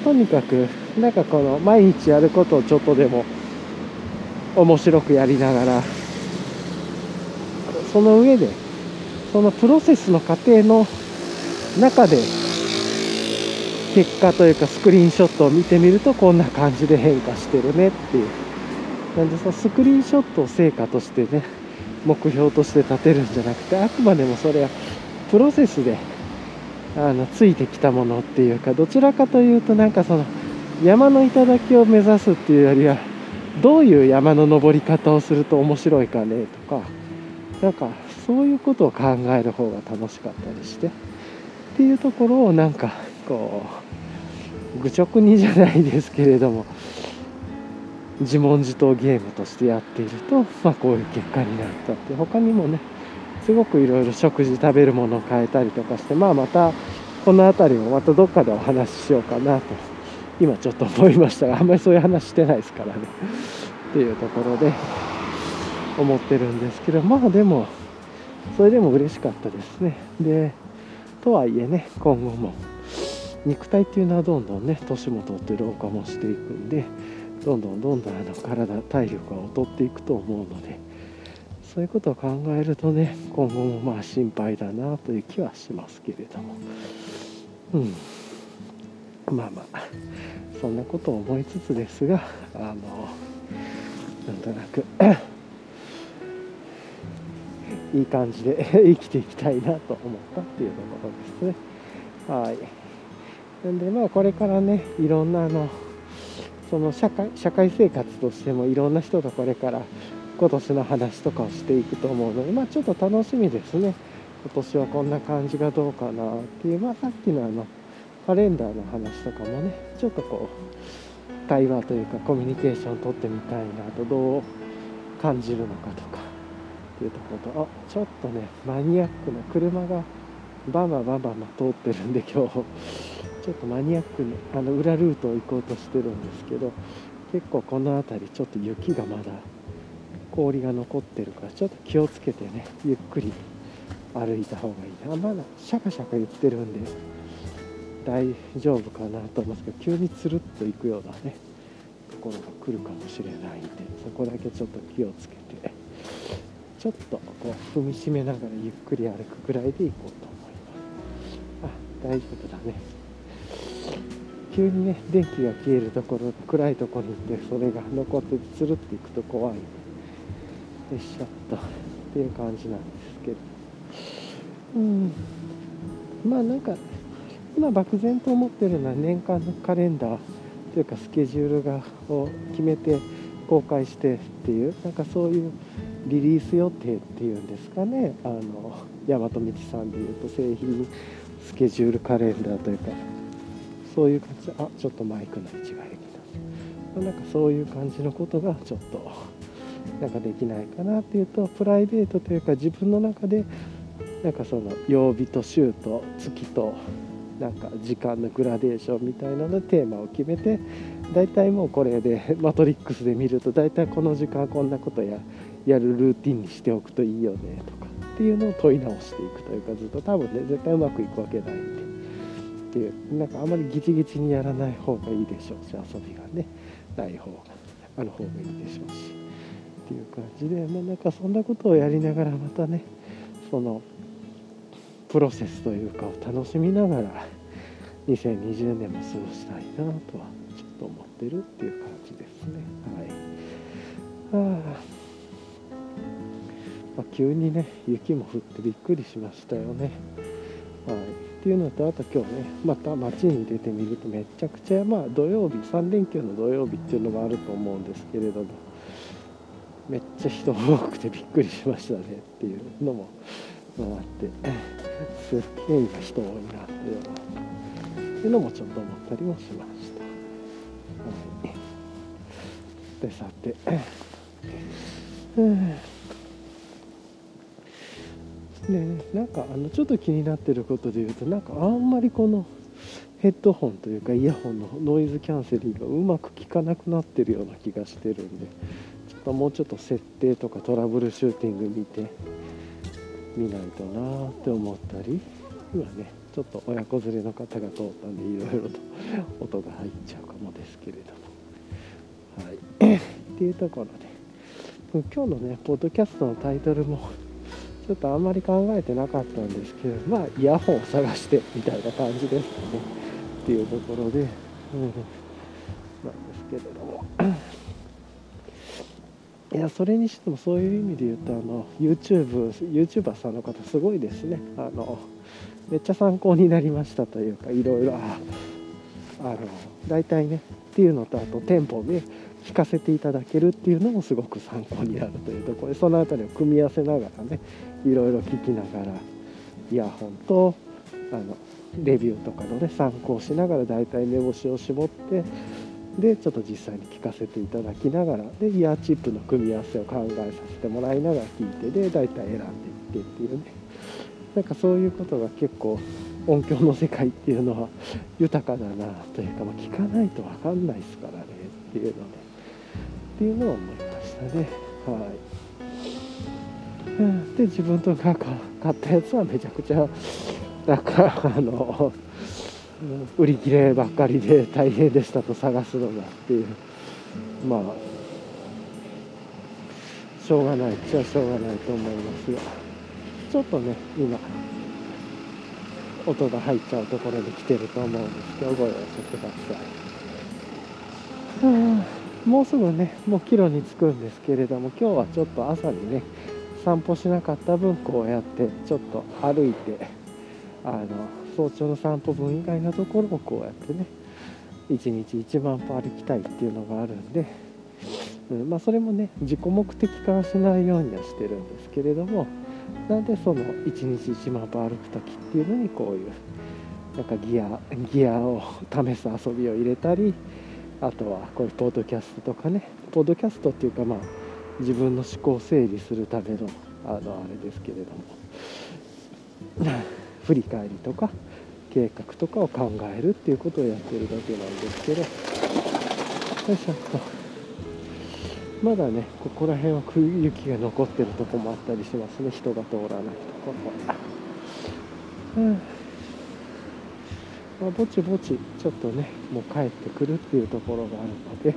Speaker 1: とにかくなんかこの毎日やることをちょっとでも面白くやりながらその上でそのプロセスの過程の中で結果というかスクリーンショットを見てみるとこんな感じで変化してるねっていう。なんでそのスクリーンショットを成果としてね目標として立てるんじゃなくてあくまでもそれはプロセスであのついてきたものっていうかどちらかというとなんかその山の頂を目指すっていうよりはどういう山の登り方をすると面白いかねとかなんかそういうことを考える方が楽しかったりして。っていうところをなんかこう愚直にじゃないですけれども自問自答ゲームとしてやっていると、まあ、こういう結果になったって。他にもねすごくいろいろ食事食べるものを変えたりとかしてまあまたこの辺りもまたどっかでお話ししようかなと。今ちょっと思いましたがあんまりそういう話してないですからね。っていうところで思ってるんですけどまあでもそれでも嬉しかったですね。でとはいえね今後も肉体っていうのはどんどんね年も取って老化もしていくんでどんどんどんどんあの体体力が劣っていくと思うのでそういうことを考えるとね今後もまあ心配だなという気はしますけれども。うん。まあまあそんなことを思いつつですがあのなんとなくいい感じで [LAUGHS] 生きていきたいなと思ったっていうところですね。はい。なんでまあこれからねいろんなあのその社会社会生活としてもいろんな人とこれから今年の話とかをしていくと思うのでまあちょっと楽しみですね。今年はこんな感じがどうかなっていうまあさっきのあのカレンダーの話とかもねちょっとこう対話というかコミュニケーション取ってみたいなとどう感じるのかとかっていうところとあちょっとねマニアックな車がバンバンバンバン通ってるんで今日。[LAUGHS] ちょっとマニアックにあの裏ルートを行こうとしてるんですけど結構この辺りちょっと雪がまだ氷が残ってるからちょっと気をつけてねゆっくり歩いた方がいいな。まだシャカシャカ言ってるんで大丈夫かなと思うんですけど急につるっと行くようなねところが来るかもしれないんでそこだけちょっと気をつけて。ちょっとこう踏みしめながらゆっくり歩くくらいで行こうと思います。あ大丈夫だね。急にね電気が消えるところ暗いところに行ってそれが残ってつるっていくと怖い。よいしょ。っとっていう感じなんですけど。うん。まあなんか今漠然と思ってるのは年間のカレンダーというかスケジュールがを決めて公開してっていうなんかそういうリリース予定っていうんですかね。あの大和道さんでいうと製品スケジュールカレンダーというかそういう感じ。あちょっとマイクの位置が変にななんかそういう感じのことがちょっとなんかできないかなっていうとプライベートというか自分の中でなんかその曜日と週と月となんか時間のグラデーションみたいなのテーマを決めて大体もうこれでマトリックスで見ると大体この時間こんなことややるルーティンにしておくといいよねとかっていうのを問い直していくというかずっと多分ね絶対うまくいくわけないんでっていうなんかあまりギチギチにやらない方がいいでしょうし遊びがねない方がある方がいいでしょうしっていう感じでまあなんかそんなことをやりながらまたねそのプロセスというかを楽しみながら2020年も過ごしたいなとはちょっと思ってるっていう感じですね。はい。はあ。急にね雪も降ってびっくりしましたよね。はい、っていうのとあと今日ねまた街に出てみるとめちゃくちゃまあ土曜日3連休の土曜日っていうのもあると思うんですけれどもめっちゃ人多くてびっくりしましたねっていうのもあって [LAUGHS] すっげえ今人多いなっていうのっていうのもちょっと思ったりもしました。はい、でさて、[LAUGHS] うんね、なんかあのちょっと気になってることで言うとなんかあんまりこのヘッドホンというかイヤホンのノイズキャンセリングがうまく効かなくなってるような気がしてるんでちょっともうちょっと設定とかトラブルシューティング見てみないとなーって思ったり今ねちょっと親子連れの方が通ったんでいろいろと音が入っちゃうかもですけれども。はい。[COUGHS] っていうところで今日のねポッドキャストのタイトルもちょっとあんまり考えてなかったんですけどまあイヤホンを探してみたいな感じですかね。っていうところで、うん、なんですけれども。いやそれにしてもそういう意味で言うとあの YouTube YouTuber さんの方すごいですね。あのめっちゃ参考になりましたというかいろいろあの大体ねっていうのとあと店舗で聞かせていただけるっていうのもすごく参考になるというところでその辺りを組み合わせながらねいろいろ聞きながらイヤホンとあのレビューとかのね参考しながら大体目星を絞ってでちょっと実際に聞かせていただきながらでイヤーチップの組み合わせを考えさせてもらいながら聞いてで大体選んでいってっていうね。なんかそういうことが結構音響の世界っていうのは豊かだなというか、まあ、聞かないと分かんないですからねっていうので。っていうのは思いましたね。はい、で自分とか買ったやつはめちゃくちゃなんかあの売り切ればっかりで大変でしたと探すのがっていう。まあしょうがないっちゃしょうがないと思いますが。ちょっとね今音が入っちゃうところに来てると思うんですけどご容赦ください。もうすぐねもう帰路に着くんですけれども今日はちょっと朝にね散歩しなかった分こうやってちょっと歩いてあの早朝の散歩分以外のところをこうやってね1日1万歩歩きたいっていうのがあるんで、うんまあ、それもね自己目的化しないようにはしてるんですけれどもなんでその1日1万歩歩く時っていうのにこういうなんかギアギアを試す遊びを入れたりあとはこういうポッドキャストとかね。ポッドキャストっていうかまあ自分の思考を整理するためのあのあれですけれども。[LAUGHS] 振り返りとか計画とかを考えるっていうことをやってるだけなんですけど。よいしょっと。まだねここら辺は雪が残ってるとこもあったりしますね。人が通らないところも。まあ、ぼちぼちちょっとねもう帰ってくるっていうところがあるので、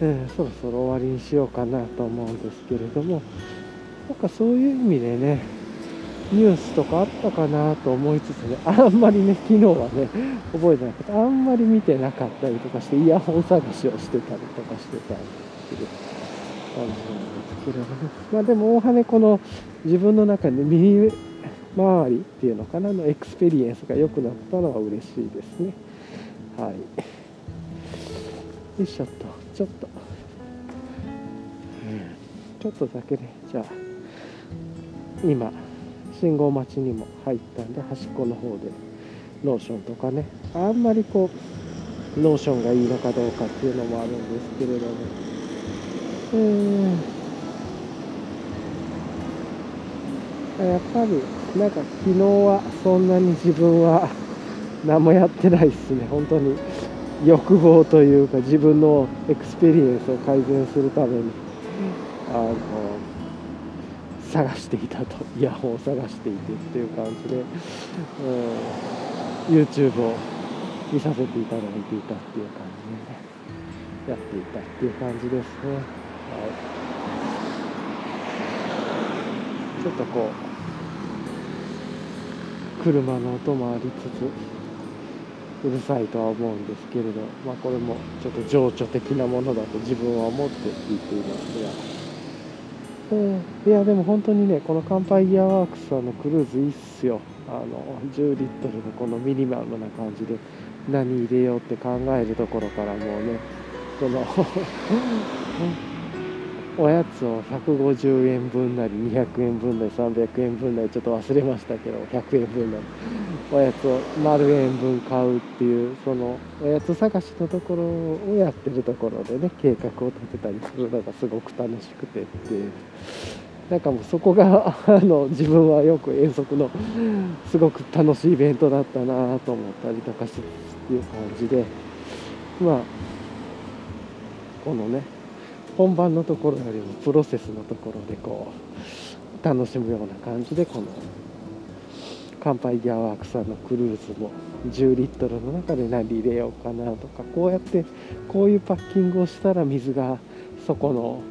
Speaker 1: えー、そろそろ終わりにしようかなと思うんですけれどもなんかそういう意味でねニュースとかあったかなと思いつつねあんまりね昨日はね覚えてなくてあんまり見てなかったりとかしてイヤホン探しをしてたりとかしてたんですけど感じなんですけれども、まあ、でも大羽この自分の中で耳周りっていうのかな？の experience が良くなったのは嬉しいですね。はい。よいしょっと。ちょっと、うん、ちょっとだけね。じゃあ今信号待ちにも入ったんで端っこの方でローションとかね。あんまりこうローションがいいのかどうかっていうのもあるんですけれども。えー、やっぱりなんか昨日はそんなに自分は [LAUGHS] 何もやってないですね。本当に欲望というか自分の experience を改善するためにあの探していたと。イヤホンを探していてっていう感じで、うん、YouTube を見させていただいていたっていう感じでねやっていたっていう感じですね、はい、ちょっとこう車の音もありつつうるさいとは思うんですけれど、まあ、これもちょっと情緒的なものだと自分は思って聞いていますが。いやでも本当にねこの乾杯ギアワークスさんのクルーズいいっすよあの10リットルのこのミニマムな感じで何入れようって考えるところからもうねこのおやつを150円分なり200円分なり300円分なりちょっと忘れましたけど100円分なり。おやつを丸円分買うっていうそのおやつ探しのところをやってるところでね計画を立てたりするのがすごく楽しくてっていう。なんかもうそこが [LAUGHS] あの自分はよく遠足のすごく楽しいイベントだったなと思ったりとかしつつっていう感じで。まあこのね本番のところよりもプロセスのところでこう楽しむような感じでこの乾杯ギアワークさんのクルーズも10リットルの中で何入れようかなとかこうやってこういうパッキングをしたら水がそこの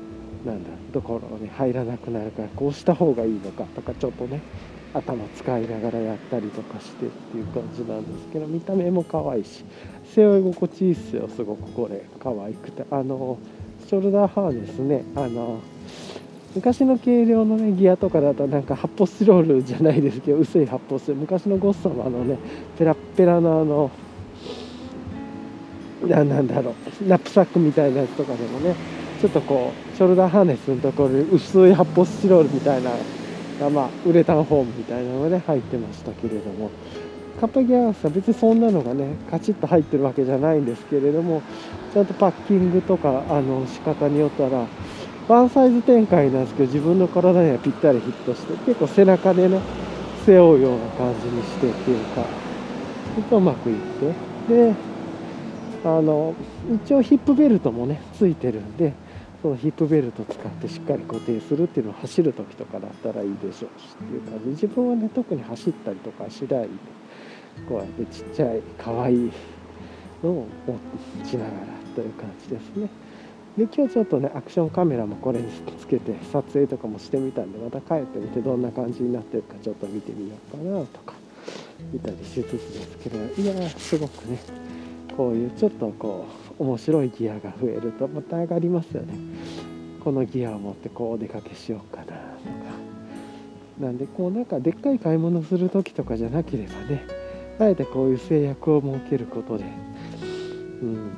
Speaker 1: なんだところに入らなくなるからこうした方がいいのかとかちょっとね頭使いながらやったりとかしてっていう感じなんですけど見た目も可愛いし背負い心地いいっすよすごくこれ。可愛くてあのショルダーハーネスね。あの昔の軽量のねギアとかだとなんか発泡スチロールじゃないですけど薄い発泡スチロール。昔のゴッサムのねペラペラのあのなんだろうナップサックみたいなやつとかでもねちょっとこうショルダーハーネスのところに薄い発泡スチロールみたいなまあウレタンフォームみたいなのがね入ってましたけれども。カッパギアースは別にそんなのがねカチッと入ってるわけじゃないんですけれどもちゃんとパッキングとかあの仕方によったらワンサイズ展開なんですけど自分の体にはぴったりヒットして結構背中でね背負うような感じにしてっていうかうまくいって。であの一応ヒップベルトもねついてるんでそのヒップベルト使ってしっかり固定するっていうのを走る時とかだったらいいでしょうしっていう感じ。自分はね特に走ったりとかしないこうやってちっちゃい可愛いいのを持ちながらという感じですね。で今日ちょっとねアクションカメラもこれにつけて撮影とかもしてみたんでまた帰ってみてどんな感じになってるかちょっと見てみようかなとか見たりしつつですけどいやすごくねこういうちょっとこう面白いギアが増えるとまた上がりますよね。このギアを持ってこうお出かけしようかなとか。なんでこうなんかでっかい買い物する時とかじゃなければねあえてこういう制約を設けることでうん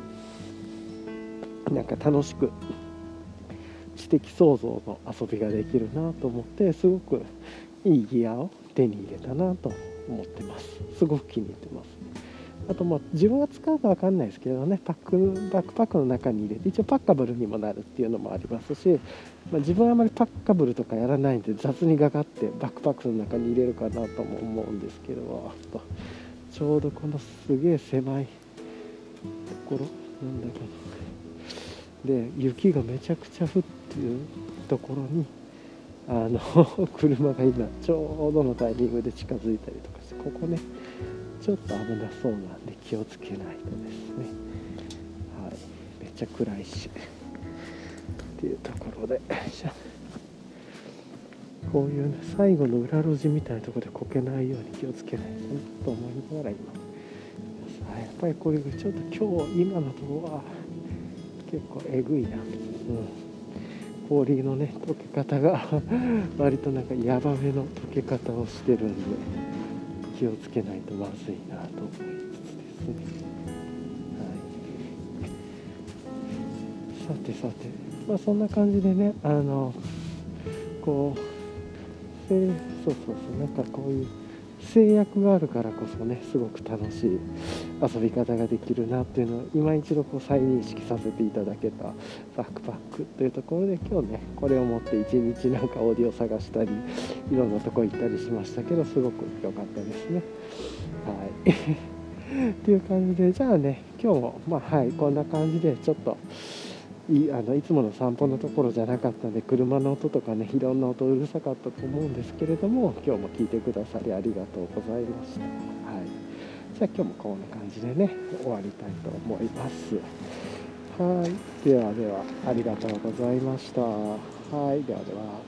Speaker 1: なんか楽しく知的創造の遊びができるなと思ってすごくいいギアを手に入れたなと思ってます。すごく気に入ってます。あとまあ自分が使うか分かんないですけどねパックバックパックの中に入れて一応パッカブルにもなるっていうのもありますし、まあ、自分はあまりパッカブルとかやらないんで雑にがかってバックパックの中に入れるかなとも思うんですけどとちょうどこのすげえ狭いところなんだけど。で雪がめちゃくちゃ降ってるところにあの [LAUGHS] 車が今ちょうどのタイミングで近づいたりとかしてここねちょっと危なそうなんで気をつけないとですね。はい。めっちゃ暗いし。っていうところでこういうね最後の裏路地みたいなところでこけないように気をつけないとと思いながら今やっぱりこれちょっと今日今のところは結構えぐいな、うん、氷のね溶け方が割となんかヤバめの溶け方をしてるんで気をつけないとまずいなと思いつつですね。はい、さてさて、まあ、そんな感じでねあのこうそうそうそうなんかこういう制約があるからこそねすごく楽しい遊び方ができるなっていうのを今一度こう再認識させていただけたバックパックというところで今日ねこれを持って一日なんかオーディオ探したりいろんなとこ行ったりしましたけどすごく良かったですね。はい [LAUGHS] っていう感じでじゃあね今日もまあはいこんな感じでちょっと。いあのいつもの散歩のところじゃなかったんで車の音とかねいろんな音うるさかったと思うんですけれども今日も聞いてくださりありがとうございました。はい、じゃあ今日もこんな感じでね終わりたいと思います。はい、ではではありがとうございました。はい、ではでは。